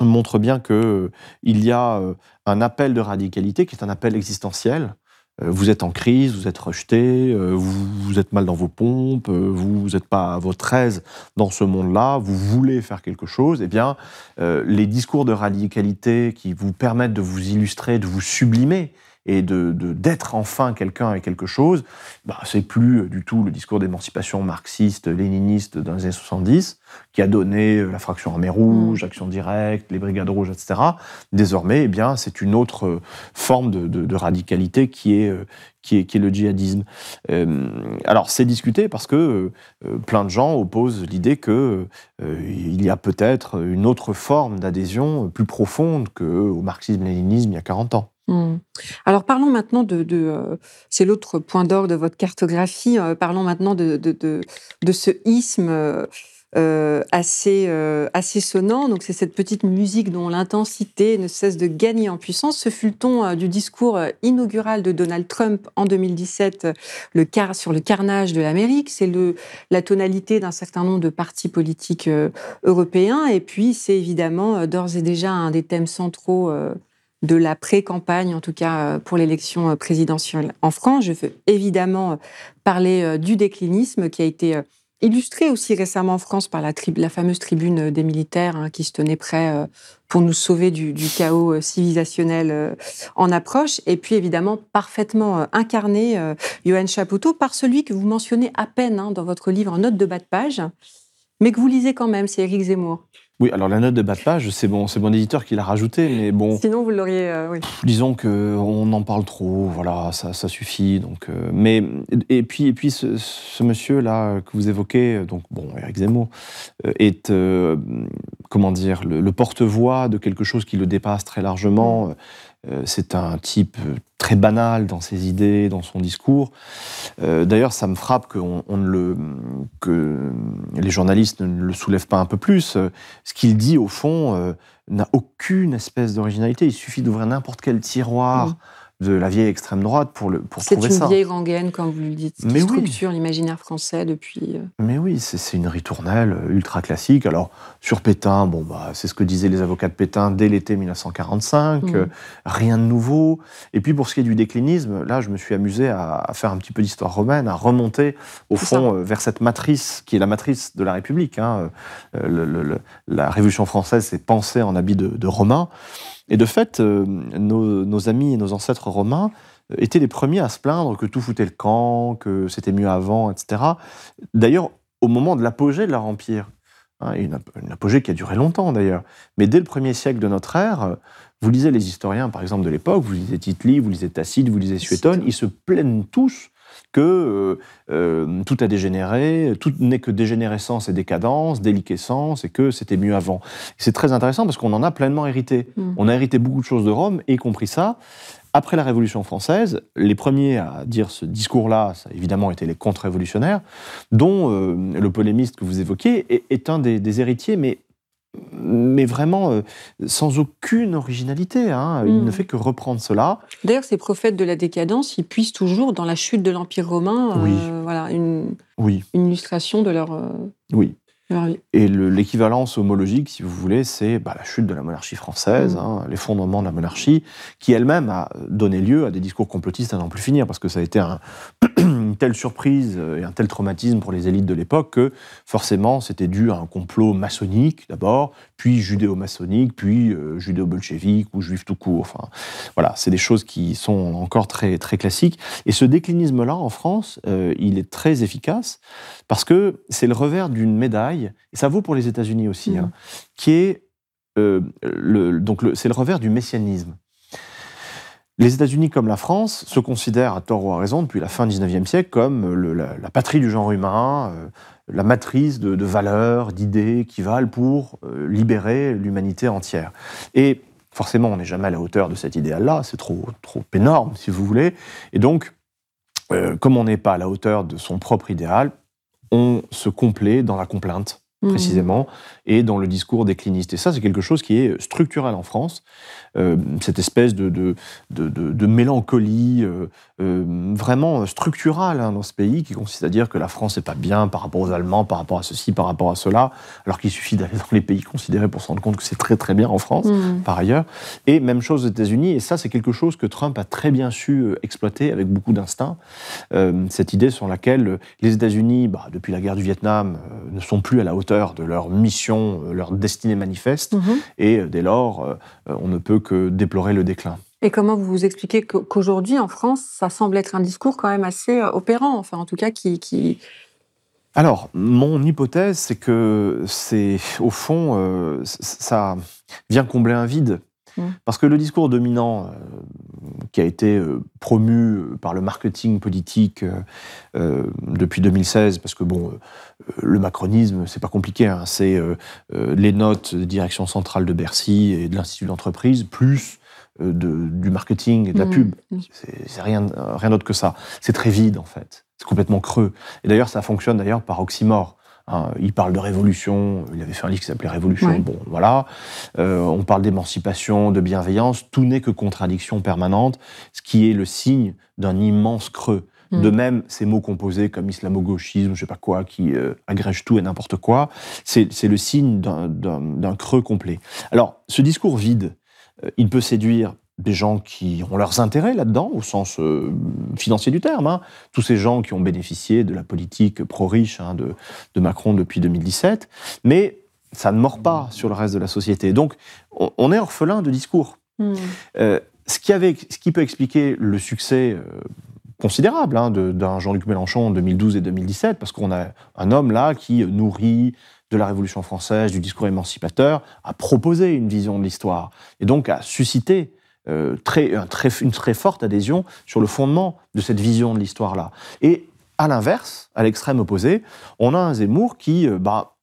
montre bien que euh, y a un appel de radicalité qui est un appel existentiel. Euh, Vous êtes en crise, vous êtes rejeté, euh, vous, êtes mal dans vos pompes, euh, vous n'êtes pas à votre aise dans ce monde-là, vous voulez faire quelque chose, eh bien, les discours de radicalité qui vous permettent de vous illustrer, de vous sublimer, et de d'être enfin quelqu'un et quelque chose, bah, c'est plus du tout le discours d'émancipation marxiste, léniniste dans les années 70, qui a donné la fraction armée rouge, mm. action directe, les brigades rouges, etc. Désormais, eh bien, c'est une autre forme de, de, de radicalité qui est, qui est, qui est le djihadisme. Euh, alors, c'est discuté parce que euh, plein de gens opposent l'idée qu'il euh, y a peut-être une autre forme d'adhésion plus profonde qu'au marxisme-léninisme il y a 40 ans. Hmm. Alors parlons maintenant de, c'est l'autre point d'orgue de votre cartographie, parlons maintenant de, de, ce isme euh, assez, euh, assez sonnant. Donc c'est cette petite musique dont l'intensité ne cesse de gagner en puissance. Ce fut le ton euh, du discours inaugural de Donald Trump en 2017 le car sur le carnage de l'Amérique. C'est la tonalité d'un certain nombre de partis politiques européens. Et puis c'est évidemment d'ores et déjà un des thèmes centraux de la pré-campagne, en tout cas pour l'élection présidentielle en France. Je veux évidemment parler du déclinisme qui a été illustré aussi récemment en France par la, fameuse tribune des militaires hein, qui se tenait prêt euh, pour nous sauver du, chaos euh, civilisationnel euh, en approche, et puis évidemment parfaitement incarné, Johan Chapoutot, par celui que vous mentionnez à peine hein, dans votre livre en note de bas de page, mais que vous lisez quand même, c'est Éric Zemmour. Oui, alors la note de bas de page, c'est bon, c'est mon éditeur qui l'a rajouté, mais bon. Sinon, vous l'auriez. Euh, oui. Disons que on en parle trop, voilà, ça, ça suffit. Donc, euh, mais et puis et puis ce, monsieur là que vous évoquez, donc bon, Eric Zemmour, euh, est comment dire le, porte-voix de quelque chose qui le dépasse très largement. Euh, c'est un type très banal dans ses idées, dans son discours. Euh, d'ailleurs, ça me frappe que les journalistes ne le soulèvent pas un peu plus. Ce qu'il dit, au fond, euh, n'a aucune espèce d'originalité. Il suffit d'ouvrir n'importe quel tiroir de la vieille extrême droite pour, le, pour trouver ça. C'est une vieille rengaine, comme vous le dites, qui Mais structure l'imaginaire français depuis... Euh, Mais oui, c'est une ritournelle euh, ultra classique. Alors, sur Pétain, bon, bah, c'est ce que disaient les avocats de Pétain dès l'été 1945, mm. euh, rien de nouveau. Et puis, pour ce qui est du déclinisme, là, je me suis amusé à, faire un petit peu d'histoire romaine, à remonter, au fond, vers cette matrice, qui est la matrice de la République. Hein. la Révolution française s'est pensée en habit de, de Romain. Et de fait, euh, nos, amis et nos ancêtres romains euh, étaient les premiers à se plaindre que tout foutait le camp, que c'était mieux avant, etc. D'ailleurs, au moment de l'apogée de leur empire, hein, une, apogée qui a duré longtemps d'ailleurs, mais dès le premier siècle de notre ère, vous lisez les historiens, par exemple, de l'époque, vous lisez tite vous lisez Tacite, vous lisez Suétone, ils se plaignent tous que euh, euh, tout a dégénéré, tout n'est que dégénérescence et décadence, déliquescence, et que c'était mieux avant. C'est très intéressant parce qu'on en a pleinement hérité. Mm. On a hérité beaucoup de choses de Rome, y compris ça. Après la Révolution française, les premiers à dire ce discours-là, ça a évidemment été les contre-révolutionnaires, dont euh, le polémiste que vous évoquez est, un des, des héritiers, mais mais vraiment euh, sans aucune originalité. Hein. Il ne hmm. fait que reprendre cela. D'ailleurs, ces prophètes de la décadence, ils puissent toujours dans la chute de l'Empire romain, euh, voilà, une, oui. une illustration de leur, euh, oui. Et l'équivalence homologique, si vous voulez, c'est bah, la chute de la monarchie française, mm. hein, l'effondrement de la monarchie, qui elle-même a donné lieu à des discours complotistes à n'en plus finir, parce que ça a été une telle surprise et un tel traumatisme pour les élites de l'époque que forcément c'était dû à un complot maçonnique d'abord, puis judéo-maçonnique, puis euh, judéo-bolchevique ou juif tout court. Enfin, voilà, c'est des choses qui sont encore très, très classiques. Et ce déclinisme-là, en France, euh, il est très efficace parce que c'est le revers d'une médaille, et ça vaut pour les États-Unis aussi, hein, mmh. qui est euh, le, donc c'est le revers du messianisme. Les États-Unis, comme la France, se considèrent, à tort ou à raison, depuis la fin du XIXe siècle, comme la, patrie du genre humain, euh, la matrice de, valeurs, d'idées qui valent pour euh, libérer l'humanité entière. Et forcément, on n'est jamais à la hauteur de cet idéal-là, c'est trop, trop énorme, si vous voulez. Et donc, comme on n'est pas à la hauteur de son propre idéal, on se complaît dans la complainte, mmh. précisément, et dans le discours décliniste. Et ça, c'est quelque chose qui est structurel en France. Euh, cette espèce de, de, mélancolie euh, euh, vraiment structurale hein, dans ce pays, qui consiste à dire que la France n'est pas bien par rapport aux Allemands, par rapport à ceci, par rapport à cela, alors qu'il suffit d'aller dans les pays considérés pour se rendre compte que c'est très très bien en France, mmh. par ailleurs. Et même chose aux États-Unis, et ça c'est quelque chose que Trump a très bien su exploiter avec beaucoup d'instinct, cette idée sur laquelle les États-Unis, bah, depuis la guerre du Vietnam, ne sont plus à la hauteur de leur mission, leur destinée manifeste, mmh. et dès lors, on ne peut que déplorer le déclin. Et comment vous vous expliquez qu'aujourd'hui, en France, ça semble être un discours quand même assez euh, opérant, enfin en tout cas qui... qui... Alors, mon hypothèse, c'est que c'est, au fond, euh, ça vient combler un vide. Mmh. Parce que le discours dominant euh, qui a été promu par le marketing politique depuis 2016, parce que bon, le macronisme, c'est pas compliqué, hein, c'est les notes de direction centrale de Bercy et de l'Institut d'entreprise, plus euh, du marketing et de la mmh. pub. Mmh. C'est rien, rien d'autre que ça. C'est très vide, en fait. C'est complètement creux. Et d'ailleurs, ça fonctionne d'ailleurs par oxymore. Hein. il parle de révolution, il avait fait un livre qui s'appelait Révolution, bon, voilà. Euh, on parle d'émancipation, de bienveillance, tout n'est que contradiction permanente, ce qui est le signe d'un immense creux. Mmh. De même, ces mots composés comme islamo-gauchisme, je sais pas quoi, qui euh, agrègent tout et n'importe quoi, c'est le signe d'un creux complet. Alors, ce discours vide, euh, il peut séduire des gens qui ont leurs intérêts là-dedans, au sens euh, financier du terme. Hein. Tous ces gens qui ont bénéficié de la politique pro-riche hein, de, Macron depuis 2017. Mais ça ne mord pas sur le reste de la société. Donc, on, est orphelin de discours. Hmm. Euh, ce, qui avait, ce, qui peut expliquer le succès considérable hein, d'un Jean-Luc Mélenchon en 2012 et 2017, parce qu'on a un homme là qui nourrit de la Révolution française, du discours émancipateur, a proposé une vision de l'histoire et donc a suscité euh, très, une très forte adhésion sur le fondement de cette vision de l'histoire-là. Et à l'inverse, à l'extrême opposé, on a un Zemmour qui, euh, bah,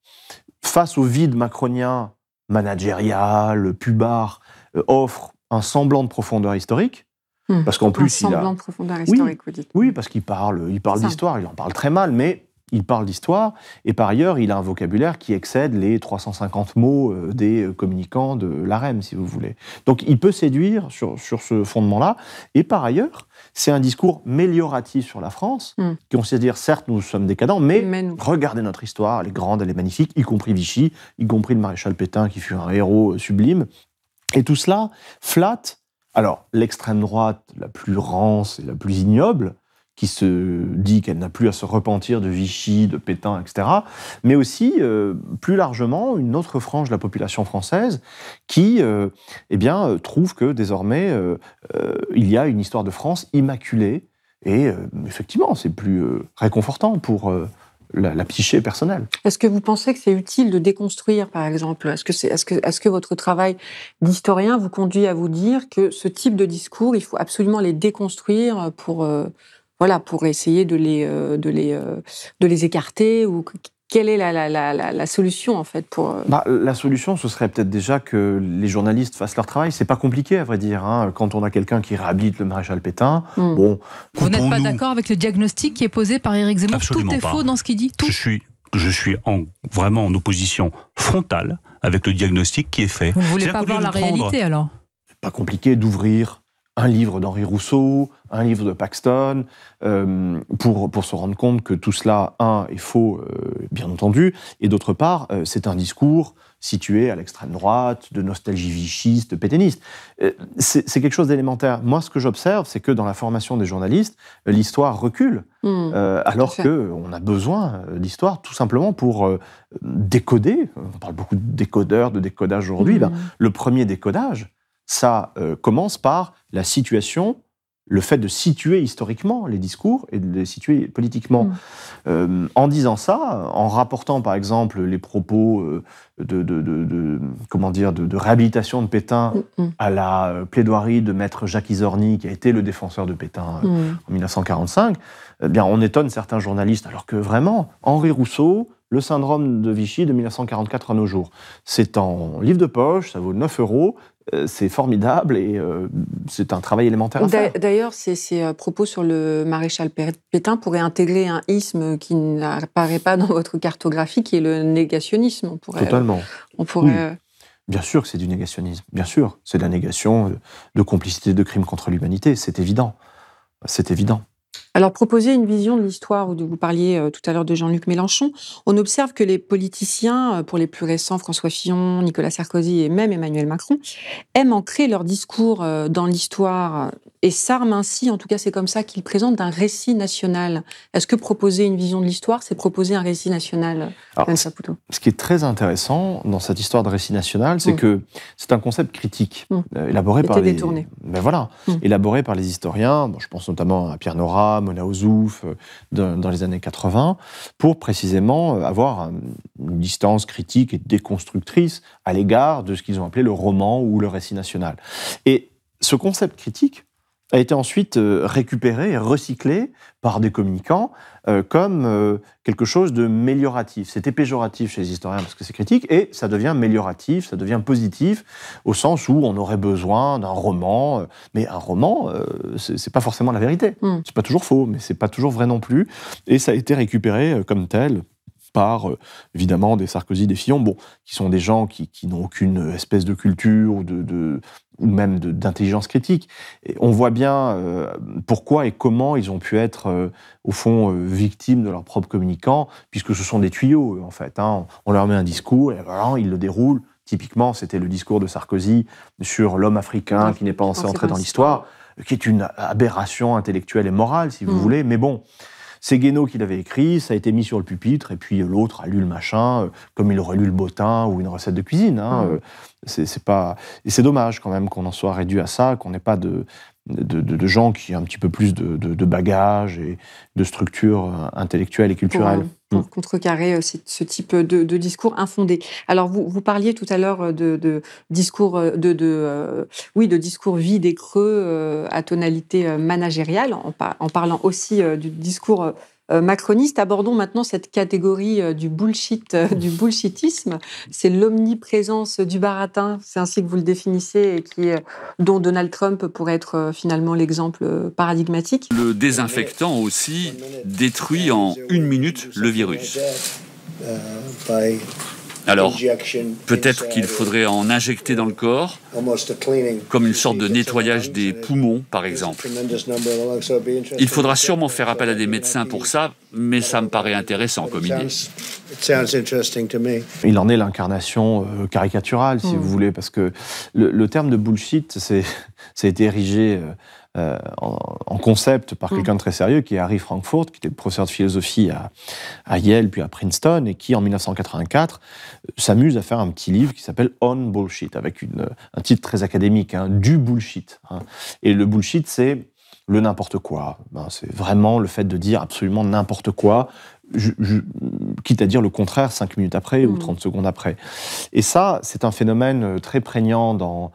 face au vide macronien, managérial, pubard, euh, offre un semblant de profondeur historique. Hmm. Parce qu'en plus, un semblant de profondeur historique, oui, vous dites. Oui, parce qu'il parle, il parle d'histoire, il en parle très mal, mais il parle d'histoire, et par ailleurs, il a un vocabulaire qui excède les 350 mots euh, des communicants de l'AREM, si vous voulez. Donc il peut séduire sur, sur ce fondement-là, et par ailleurs, c'est un discours mélioratif sur la France, mm. qui consiste à dire, certes, nous sommes décadents, mais, regardez notre histoire, elle est grande, elle est magnifique, y compris Vichy, y compris le maréchal Pétain, qui fut un héros euh, sublime. Et tout cela flatte, alors, l'extrême droite la plus rance et la plus ignoble, qui se dit qu'elle n'a plus à se repentir de Vichy, de Pétain, etc., mais aussi, euh, plus largement, une autre frange de la population française qui euh, eh bien, euh, trouve que désormais, il y a une histoire de France immaculée, et effectivement, c'est plus réconfortant pour... La, psyché personnelle. Est-ce que vous pensez que c'est utile de déconstruire, par exemple? Est-ce que, est, est, que, est que votre travail d'historien vous conduit à vous dire que ce type de discours, il faut absolument les déconstruire pour, voilà, pour essayer de les, euh, de les, euh, de les écarter ou quelle est la, la, la, la, solution en fait pour euh, bah, La solution, ce serait peut-être déjà que les journalistes fassent leur travail. C'est pas compliqué à vrai dire. Hein. Quand on a quelqu'un qui réhabilite le maréchal Pétain, hmm. bon. Vous n'êtes pas d'accord avec le diagnostic qui est posé par Éric Zemmour? Tout est faux dans ce qu'il dit? Tout. Je suis, je suis en, vraiment en opposition frontale avec le diagnostic qui est fait. Vous ne voulez pas voir la réalité alors? Pas compliqué d'ouvrir un livre d'Henri Rousseau, un livre de Paxton, euh, pour, pour se rendre compte que tout cela, un, est faux, euh, bien entendu, et d'autre part, euh, c'est un discours situé à l'extrême droite, de nostalgie vichiste, pétainiste. c'est quelque chose d'élémentaire. Moi, ce que j'observe, c'est que dans la formation des journalistes, l'histoire recule, mmh, alors qu'on a besoin d'histoire tout simplement pour décoder. On parle beaucoup de décodeurs, de décodage aujourd'hui. Mmh. Ben, le premier décodage, ça commence par la situation, le fait de situer historiquement les discours et de les situer politiquement. Mm. Euh, en disant ça, en rapportant par exemple les propos euh, de, comment dire de, réhabilitation de Pétain mm, mm. à la euh, plaidoirie de maître Jacques Isorni, qui a été le défenseur de Pétain en 1945, eh bien on étonne certains journalistes, alors que vraiment Henri Rousseau, le syndrome de Vichy de 1944 à nos jours. C'est en livre de poche, ça vaut 9 euros, euh, c'est formidable et euh, c'est un travail élémentaire. D'ailleurs, ces, euh, propos sur le maréchal Pétain pourraient intégrer un isme qui n'apparaît pas dans votre cartographie, qui est le négationnisme. On pourrait, Totalement. On pourrait... Bien sûr que c'est du négationnisme, bien sûr. C'est de la négation de complicité de crimes contre l'humanité, c'est évident. C'est évident. Alors, proposer une vision de l'histoire, où vous parliez euh, tout à l'heure de Jean-Luc Mélenchon, on observe que les politiciens, euh, pour les plus récents, François Fillon, Nicolas Sarkozy et même Emmanuel Macron, aiment ancrer leur discours euh, dans l'histoire et s'arment ainsi, en tout cas c'est comme ça qu'ils présentent, d'un récit national. Est-ce que proposer une vision de l'histoire, c'est proposer un récit national ce qui est très intéressant dans cette histoire de récit national, c'est mm. que c'est un concept critique, mm. élaboré par les... Ben voilà, mm. élaboré par les historiens, je pense notamment à Pierre Nora, Mona Ouzouf, euh, dans, les années 80, pour précisément euh, avoir une distance critique et déconstructrice à l'égard de ce qu'ils ont appelé le roman ou le récit national. Et ce concept critique, a été ensuite euh, récupéré et recyclé par des communicants euh, comme euh, quelque chose de mélioratif. C'était péjoratif chez les historiens parce que c'est critique, et ça devient amélioratif, ça devient positif, au sens où on aurait besoin d'un roman. mais un roman, c'est pas forcément la vérité. Hmm. C'est pas toujours faux, mais c'est pas toujours vrai non plus. Et ça a été récupéré comme tel par évidemment des Sarkozy, des Fillon, bon, qui sont des gens qui, n'ont aucune espèce de culture ou de, ou même d'intelligence critique. Et on voit bien euh, pourquoi et comment ils ont pu être, euh, au fond, euh, victimes de leurs propres communicants, puisque ce sont des tuyaux, en fait. Hein. On leur met un discours et voilà, ils le déroulent. Typiquement, c'était le discours de Sarkozy sur l'homme africain qui n'est pas censé entrer dans l'histoire, qui est une aberration intellectuelle et morale, si vous mmh. voulez. Mais bon, c'est Guénaud qui l'avait écrit, ça a été mis sur le pupitre, et puis l'autre a lu le machin, comme il aurait lu le bottin ou une recette de cuisine. Hein. Mmh. C'est pas et c'est dommage quand même qu'on en soit réduit à ça, qu'on n'ait pas de de, gens qui ont un petit peu plus de, bagages et de structures euh, intellectuelles et culturelles. Pour, mm. contrecarrer euh, ce type de, discours infondé. Alors, vous, vous parliez tout à l'heure euh, de, discours, de, oui, de discours vides et creux à tonalité managériale, en, en parlant aussi du discours euh, macroniste. Abordons maintenant cette catégorie euh, du bullshit, euh, du bullshitisme. C'est l'omniprésence du baratin, c'est ainsi que vous le définissez, et qui, dont Donald Trump pourrait être finalement l'exemple paradigmatique. Le désinfectant aussi détruit en une minute le virus. Alors, peut-être qu'il faudrait en injecter dans le corps, comme une sorte de nettoyage des poumons, par exemple. Il faudra sûrement faire appel à des médecins pour ça, mais ça me paraît intéressant comme idée. Il en est l'incarnation euh, caricaturale, si hmm. vous voulez, parce que le, terme de bullshit, c'est, ça a été érigé euh, euh, en, concept par mm. quelqu'un de très sérieux, qui est Harry Frankfurt, qui était professeur de philosophie à, Yale puis à Princeton, et qui en 1984 euh, s'amuse à faire un petit livre qui s'appelle On Bullshit, avec une, un titre très académique, hein, du bullshit. Hein. Et le bullshit, c'est le n'importe quoi. Ben, c'est vraiment le fait de dire absolument n'importe quoi, quitte à dire le contraire cinq minutes après ou 30 mm. secondes après. Et ça, c'est un phénomène euh, très prégnant dans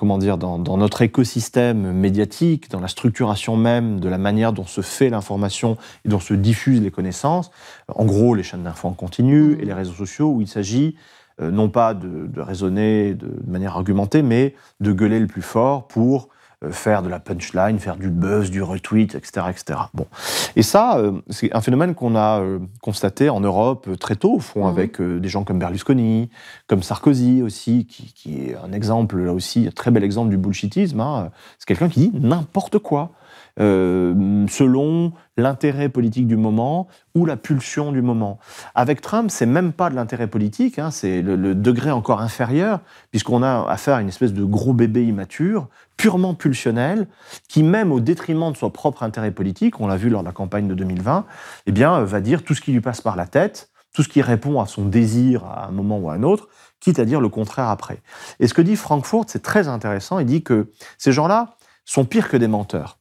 comment dire, dans, notre écosystème médiatique, dans la structuration même de la manière dont se fait l'information et dont se diffusent les connaissances. En gros, les chaînes d'infos en continu et les réseaux sociaux où il s'agit euh, non pas de, raisonner de, manière argumentée, mais de gueuler le plus fort pour faire de la punchline, faire du buzz, du retweet, etc. etc. Bon. Et ça, euh, c'est un phénomène qu'on a euh, constaté en Europe très tôt, au fond, mhm. avec des gens comme Berlusconi, comme Sarkozy aussi, qui, est un exemple, là aussi, un très bel exemple du bullshitisme. Hein. C'est quelqu'un qui dit n'importe quoi. Euh, selon l'intérêt politique du moment ou la pulsion du moment. Avec Trump, c'est même pas de l'intérêt politique, hein, c'est le, degré encore inférieur, puisqu'on a affaire à une espèce de gros bébé immature, purement pulsionnel, qui même au détriment de son propre intérêt politique, on l'a vu lors de la campagne de 2020, eh bien, va dire tout ce qui lui passe par la tête, tout ce qui répond à son désir à un moment ou à un autre, quitte à dire le contraire après. Et ce que dit Frankfurt, c'est très intéressant, il dit que ces gens-là sont pires que des menteurs.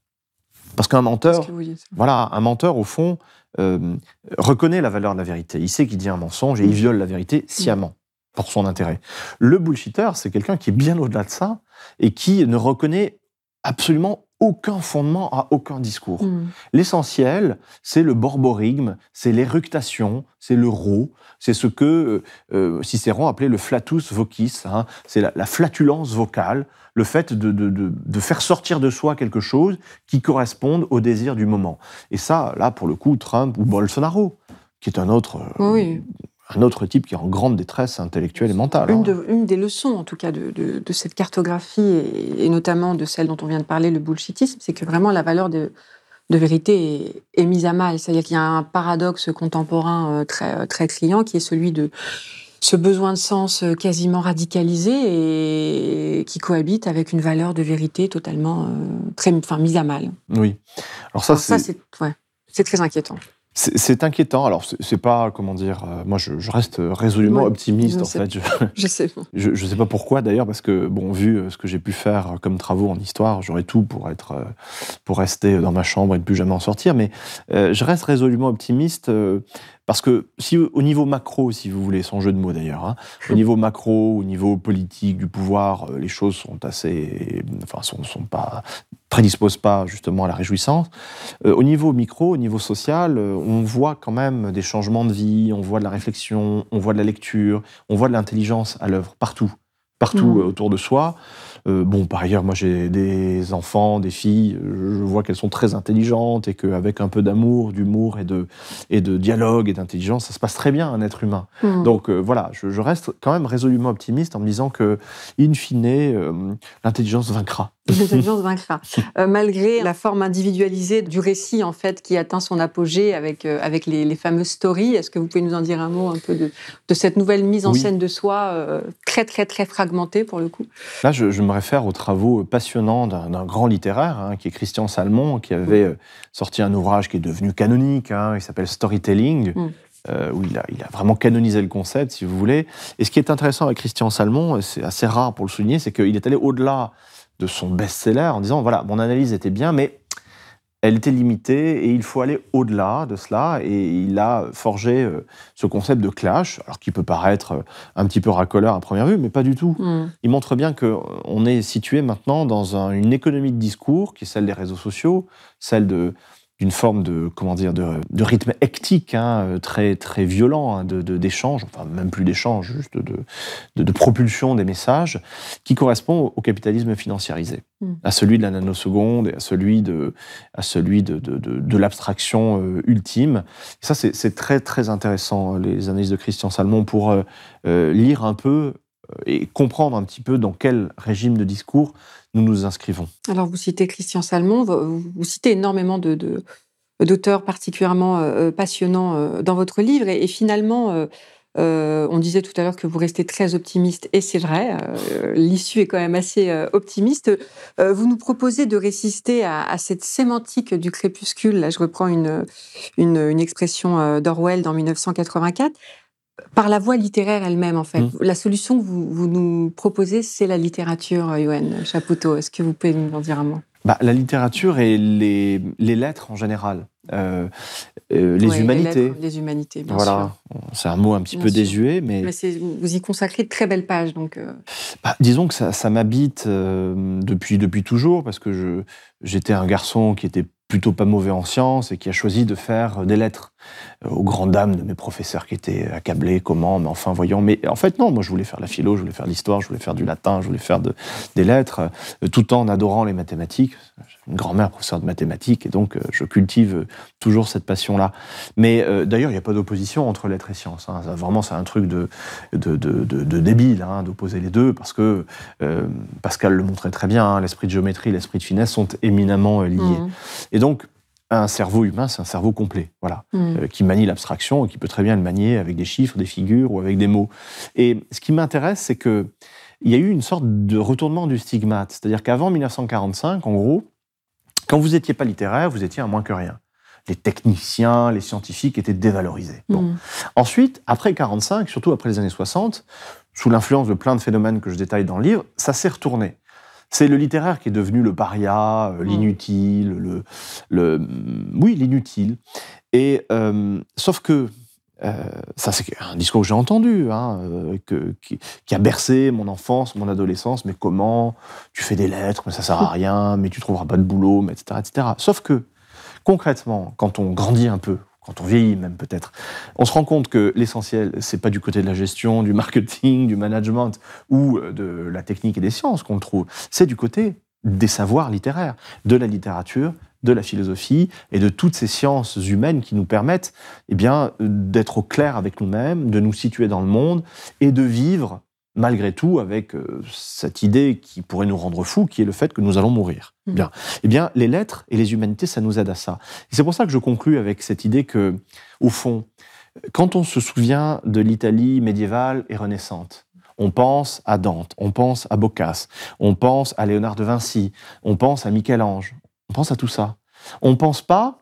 Parce qu'un menteur, voilà, un menteur au fond euh, reconnaît la valeur de la vérité. Il sait qu'il dit un mensonge et il viole la vérité sciemment pour son intérêt. Le bullshitter, c'est quelqu'un qui est bien au-delà de ça et qui ne reconnaît absolument aucun fondement à aucun discours. Mm. L'essentiel, c'est le borborigme, c'est l'éructation, c'est le rot, c'est ce que euh, euh, Cicéron appelait le flatus vocis, hein. c'est la, flatulence vocale, le fait de, faire sortir de soi quelque chose qui corresponde au désir du moment. Et ça, là, pour le coup, Trump ou Bolsonaro, qui est un autre, oui un autre type qui est en grande détresse intellectuelle et mentale. Une, hein. des leçons, en tout cas, de, cette cartographie, et, notamment de celle dont on vient de parler, le bullshitisme, c'est que vraiment la valeur de, vérité est, mise à mal. C'est-à-dire qu'il y a un paradoxe contemporain euh, très, euh, très criant qui est celui de ce besoin de sens euh, quasiment radicalisé et qui cohabite avec une valeur de vérité totalement très, enfin, mise à mal. Oui. Alors ça, c'est ouais, très inquiétant. C'est inquiétant. Alors, c'est pas, comment dire, euh, moi je, reste résolument optimiste en fait. Je, sais. Je, je sais pas pourquoi d'ailleurs, parce que, bon, vu euh, ce que j'ai pu faire comme travaux en histoire, j'aurais tout pour être, euh, pour rester dans ma chambre et ne plus jamais en sortir. Mais je reste résolument optimiste parce que si au niveau macro, si vous voulez, sans jeu de mots d'ailleurs, hein, au niveau macro, au niveau politique du pouvoir, les choses sont assez, enfin, sont, sont pas prédisposent pas justement à la réjouissance. au niveau micro, au niveau social, on voit quand même des changements de vie, on voit de la réflexion, on voit de la lecture, on voit de l'intelligence à l'œuvre partout, partout mmh. autour de soi. Euh, bon, par ailleurs, moi j'ai des enfants, des filles, je vois qu'elles sont très intelligentes et qu'avec un peu d'amour, d'humour et de, et de dialogue et d'intelligence, ça se passe très bien un être humain. Mmh. Donc euh, voilà, je, reste quand même résolument optimiste en me disant que, in fine, euh, l'intelligence vaincra. Vaincra. malgré la forme individualisée du récit, en fait, qui atteint son apogée avec, avec les, fameuses stories, est-ce que vous pouvez nous en dire un mot un peu de, de cette nouvelle mise en scène de soi, très, très, très fragmentée pour le coup? Là, je, je me réfère aux travaux passionnants d'un grand littéraire, hein, qui est Christian Salmon, qui avait euh, sorti un ouvrage qui est devenu canonique, hein, il s'appelle Storytelling. Mm. Euh, où il a, il a, vraiment canonisé le concept, si vous voulez. Et ce qui est intéressant avec Christian Salmon, c'est assez rare pour le souligner, c'est qu'il est allé au-delà de son best-seller en disant, voilà, mon analyse était bien, mais elle était limitée et il faut aller au-delà de cela. Et il a forgé euh, ce concept de clash, alors qui peut paraître euh, un petit peu racoleur à première vue, mais pas du tout. Mm. Il montre bien qu'on est situé maintenant dans une économie de discours qui est celle des réseaux sociaux, celle de d'une forme de comment dire de, rythme hectique hein, euh, très très violent hein, de d'échange enfin même plus d'échange juste de, de, propulsion des messages qui correspond au capitalisme financiarisé hmm. à celui de la nanoseconde et à celui de à celui de, de l'abstraction euh, ultime et ça c'est très très intéressant les analyses de Christian Salmon pour euh, lire un peu et comprendre un petit peu dans quel régime de discours nous nous inscrivons. Alors, vous citez Christian Salmon, vous, citez énormément de, d'auteurs particulièrement euh, euh, passionnants euh, dans votre livre, et, finalement, on disait tout à l'heure que vous restez très optimiste, et c'est vrai, l'issue est quand même assez optimiste. vous nous proposez de résister à, cette sémantique du crépuscule, là je reprends une, une, une expression d'Orwell dans 1984, par la voie littéraire elle-même, en fait. Mmh. La solution que vous, nous proposez, c'est la littérature, Yoann Chapoutot. Est-ce que vous pouvez nous en dire un mot? Bah, La littérature et les, lettres en général. Euh, euh, les humanités. Les, humanités, bien voilà. C'est un mot un petit peu désuet, mais... mais vous y consacrez de très belles pages, donc... Euh. Bah, disons que ça, ça m'habite depuis, depuis toujours, parce que j'étais un garçon qui était plutôt pas mauvais en sciences et qui a choisi de faire des lettres. Euh, aux grandes dames de mes professeurs qui étaient accablés, comment, mais enfin, voyons. Mais en fait, non, moi, je voulais faire la philo, je voulais faire l'histoire, je voulais faire du latin, je voulais faire des lettres, euh, tout en adorant les mathématiques. J'ai une grand-mère professeure de mathématiques, et donc euh, je cultive toujours cette passion-là. Mais d'ailleurs, il n'y a pas d'opposition entre lettres et sciences. Hein. vraiment, c'est un truc de, de, de, débile hein, d'opposer les deux, parce que Pascal le montrait très bien, hein, l'esprit de géométrie, l'esprit de finesse sont éminemment liés. Mmh. Et donc, un cerveau humain, c'est un cerveau complet, voilà, mm. euh, qui manie l'abstraction et qui peut très bien le manier avec des chiffres, des figures ou avec des mots. Et ce qui m'intéresse, c'est que il y a eu une sorte de retournement du stigmate, c'est-à-dire qu'avant 1945, en gros, quand vous n'étiez pas littéraire, vous étiez un moins que rien. Les techniciens, les scientifiques étaient dévalorisés. Bon. Mm. Ensuite, après 45, surtout après les années 60, sous l'influence de plein de phénomènes que je détaille dans le livre, ça s'est retourné. C'est le littéraire qui est devenu le paria, euh, mm. l'inutile, le, le, mm, oui, l'inutile. Et euh, sauf que euh, ça, c'est un discours que j'ai entendu, hein, que, qui, a bercé mon enfance, mon adolescence. Mais comment Tu fais des lettres, mais ça sert à rien, mais tu trouveras pas de boulot, mais etc., etc. Sauf que, concrètement, quand on grandit un peu, quand on vieillit même peut-être, on se rend compte que l'essentiel, c'est pas du côté de la gestion, du marketing, du management ou euh, de la technique et des sciences qu'on le trouve, c'est du côté des savoirs littéraires, de la littérature, de la philosophie et de toutes ces sciences humaines qui nous permettent eh bien, d'être au clair avec nous-mêmes, de nous situer dans le monde et de vivre malgré tout avec euh, cette idée qui pourrait nous rendre fous, qui est le fait que nous allons mourir. Mmh. Bien. Eh bien, les lettres et les humanités, ça nous aide à ça. Et c'est pour ça que je conclus avec cette idée que, au fond, quand on se souvient de l'Italie médiévale et renaissante, on pense à Dante, on pense à Boccace, on pense à Léonard de Vinci, on pense à Michel-Ange, on pense à tout ça. On ne pense pas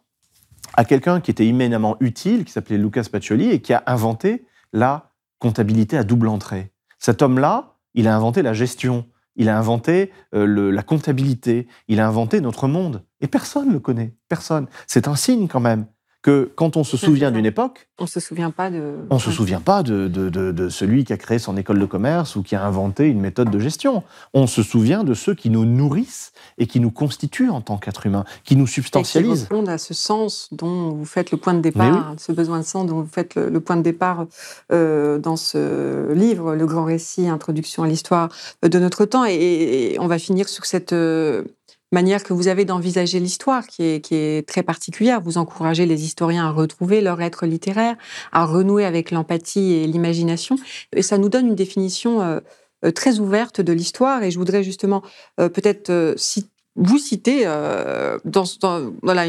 à quelqu'un qui était immédiatement utile, qui s'appelait Lucas Pacioli, et qui a inventé la comptabilité à double entrée. Cet homme-là, il a inventé la gestion, il a inventé euh, la comptabilité, il a inventé notre monde. Et personne ne le connaît, personne. C'est un signe quand même que quand on se souvient d'une époque, on se souvient pas de, on se souvient pas de, de, celui qui a créé son école de commerce ou qui a inventé une méthode de gestion. On se souvient de ceux qui nous nourrissent et qui nous constituent en tant qu'être humain, qui nous substantialisent. Et qui répondent à ce sens dont vous faites le point de départ, ce besoin de sens dont vous faites le, point de départ euh, dans ce livre, le grand récit, introduction à l'histoire de notre temps. Et, on va finir sur cette euh, manière que vous avez d'envisager l'histoire qui est, qui est très particulière. Vous encouragez les historiens à retrouver leur être littéraire, à renouer avec l'empathie et l'imagination. Et ça nous donne une définition euh, euh, très ouverte de l'histoire. Et je voudrais justement euh, peut-être vous citer dans, voilà,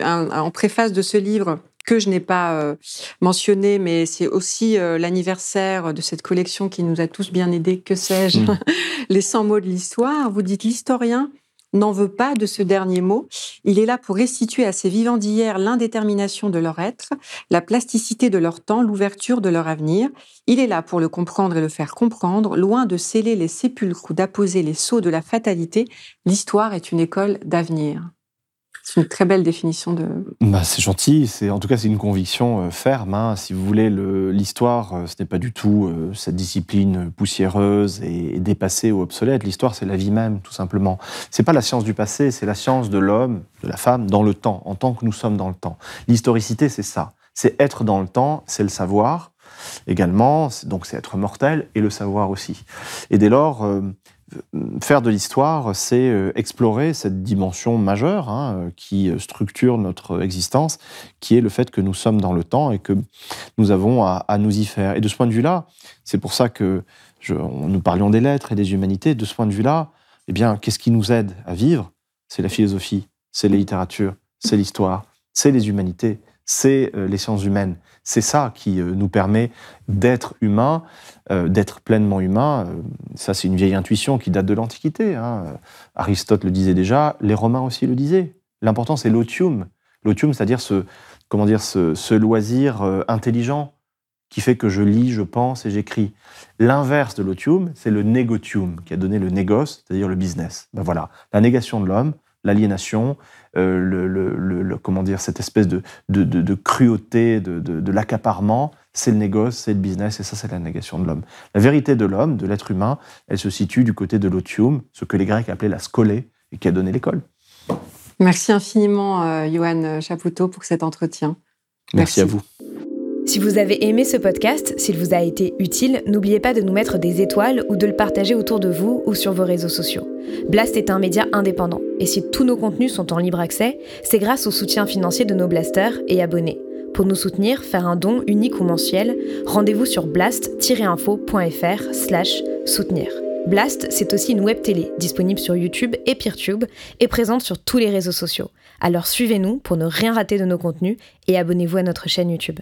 en préface de ce livre que je n'ai pas mentionné, mais c'est aussi l'anniversaire de cette collection qui nous a tous bien aidés, que sais-je, mmh. les 100 mots de l'histoire. Vous dites l'historien n'en veut pas de ce dernier mot. Il est là pour restituer à ces vivants d'hier l'indétermination de leur être, la plasticité de leur temps, l'ouverture de leur avenir. Il est là pour le comprendre et le faire comprendre, loin de sceller les sépulcres ou d'apposer les sceaux de la fatalité. L'histoire est une école d'avenir. C'est une très belle définition de. Bah, c'est gentil. C'est en tout cas c'est une conviction euh, ferme. Hein. Si vous voulez, l'histoire, euh, ce n'est pas du tout euh, cette discipline poussiéreuse et, dépassée ou obsolète. L'histoire, c'est la vie même, tout simplement. C'est pas la science du passé, c'est la science de l'homme, de la femme, dans le temps, en tant que nous sommes dans le temps. L'historicité, c'est ça. C'est être dans le temps, c'est le savoir également. Donc c'est être mortel et le savoir aussi. Et dès lors faire de l'histoire, c'est euh, explorer cette dimension majeure hein, qui structure notre existence, qui est le fait que nous sommes dans le temps et que nous avons à, nous y faire. Et de ce point de vue-là, c'est pour ça que nous parlions des lettres et des humanités. De ce point de vue-là, eh bien, qu'est-ce qui nous aide à vivre? C'est la philosophie, c'est la littérature, c'est l'histoire, c'est les humanités, c'est euh, les sciences humaines. C'est ça qui euh, nous permet d'être humains, euh, d'être pleinement humains. Ça, c'est une vieille intuition qui date de l'Antiquité. Hein. Aristote le disait déjà, les Romains aussi le disaient. L'important, c'est l'otium. L'otium, c'est-à-dire ce, comment dire, ce, loisir intelligent qui fait que je lis, je pense et j'écris. L'inverse de l'otium, c'est le négotium, qui a donné le négoce, c'est-à-dire le business. Ben voilà, la négation de l'homme, l'aliénation, euh, le, comment dire, cette espèce de, de, cruauté, de, l'accaparement, c'est le négoce, c'est le business, et ça, c'est la négation de l'homme. La vérité de l'homme, de l'être humain, elle se situe du côté de l'otium, ce que les Grecs appelaient la scolée, et qui a donné l'école. Merci infiniment, euh, Johan Chapoutot, pour cet entretien. Merci à vous. Si vous avez aimé ce podcast, s'il vous a été utile, n'oubliez pas de nous mettre des étoiles ou de le partager autour de vous ou sur vos réseaux sociaux. Blast est un média indépendant, et si tous nos contenus sont en libre accès, c'est grâce au soutien financier de nos blasters et abonnés. Pour nous soutenir, faire un don unique ou mensuel, rendez-vous sur blast-info.fr slash soutenir. Blast, c'est aussi une web télé disponible sur YouTube et PeerTube et présente sur tous les réseaux sociaux. Alors suivez-nous pour ne rien rater de nos contenus et abonnez-vous à notre chaîne YouTube.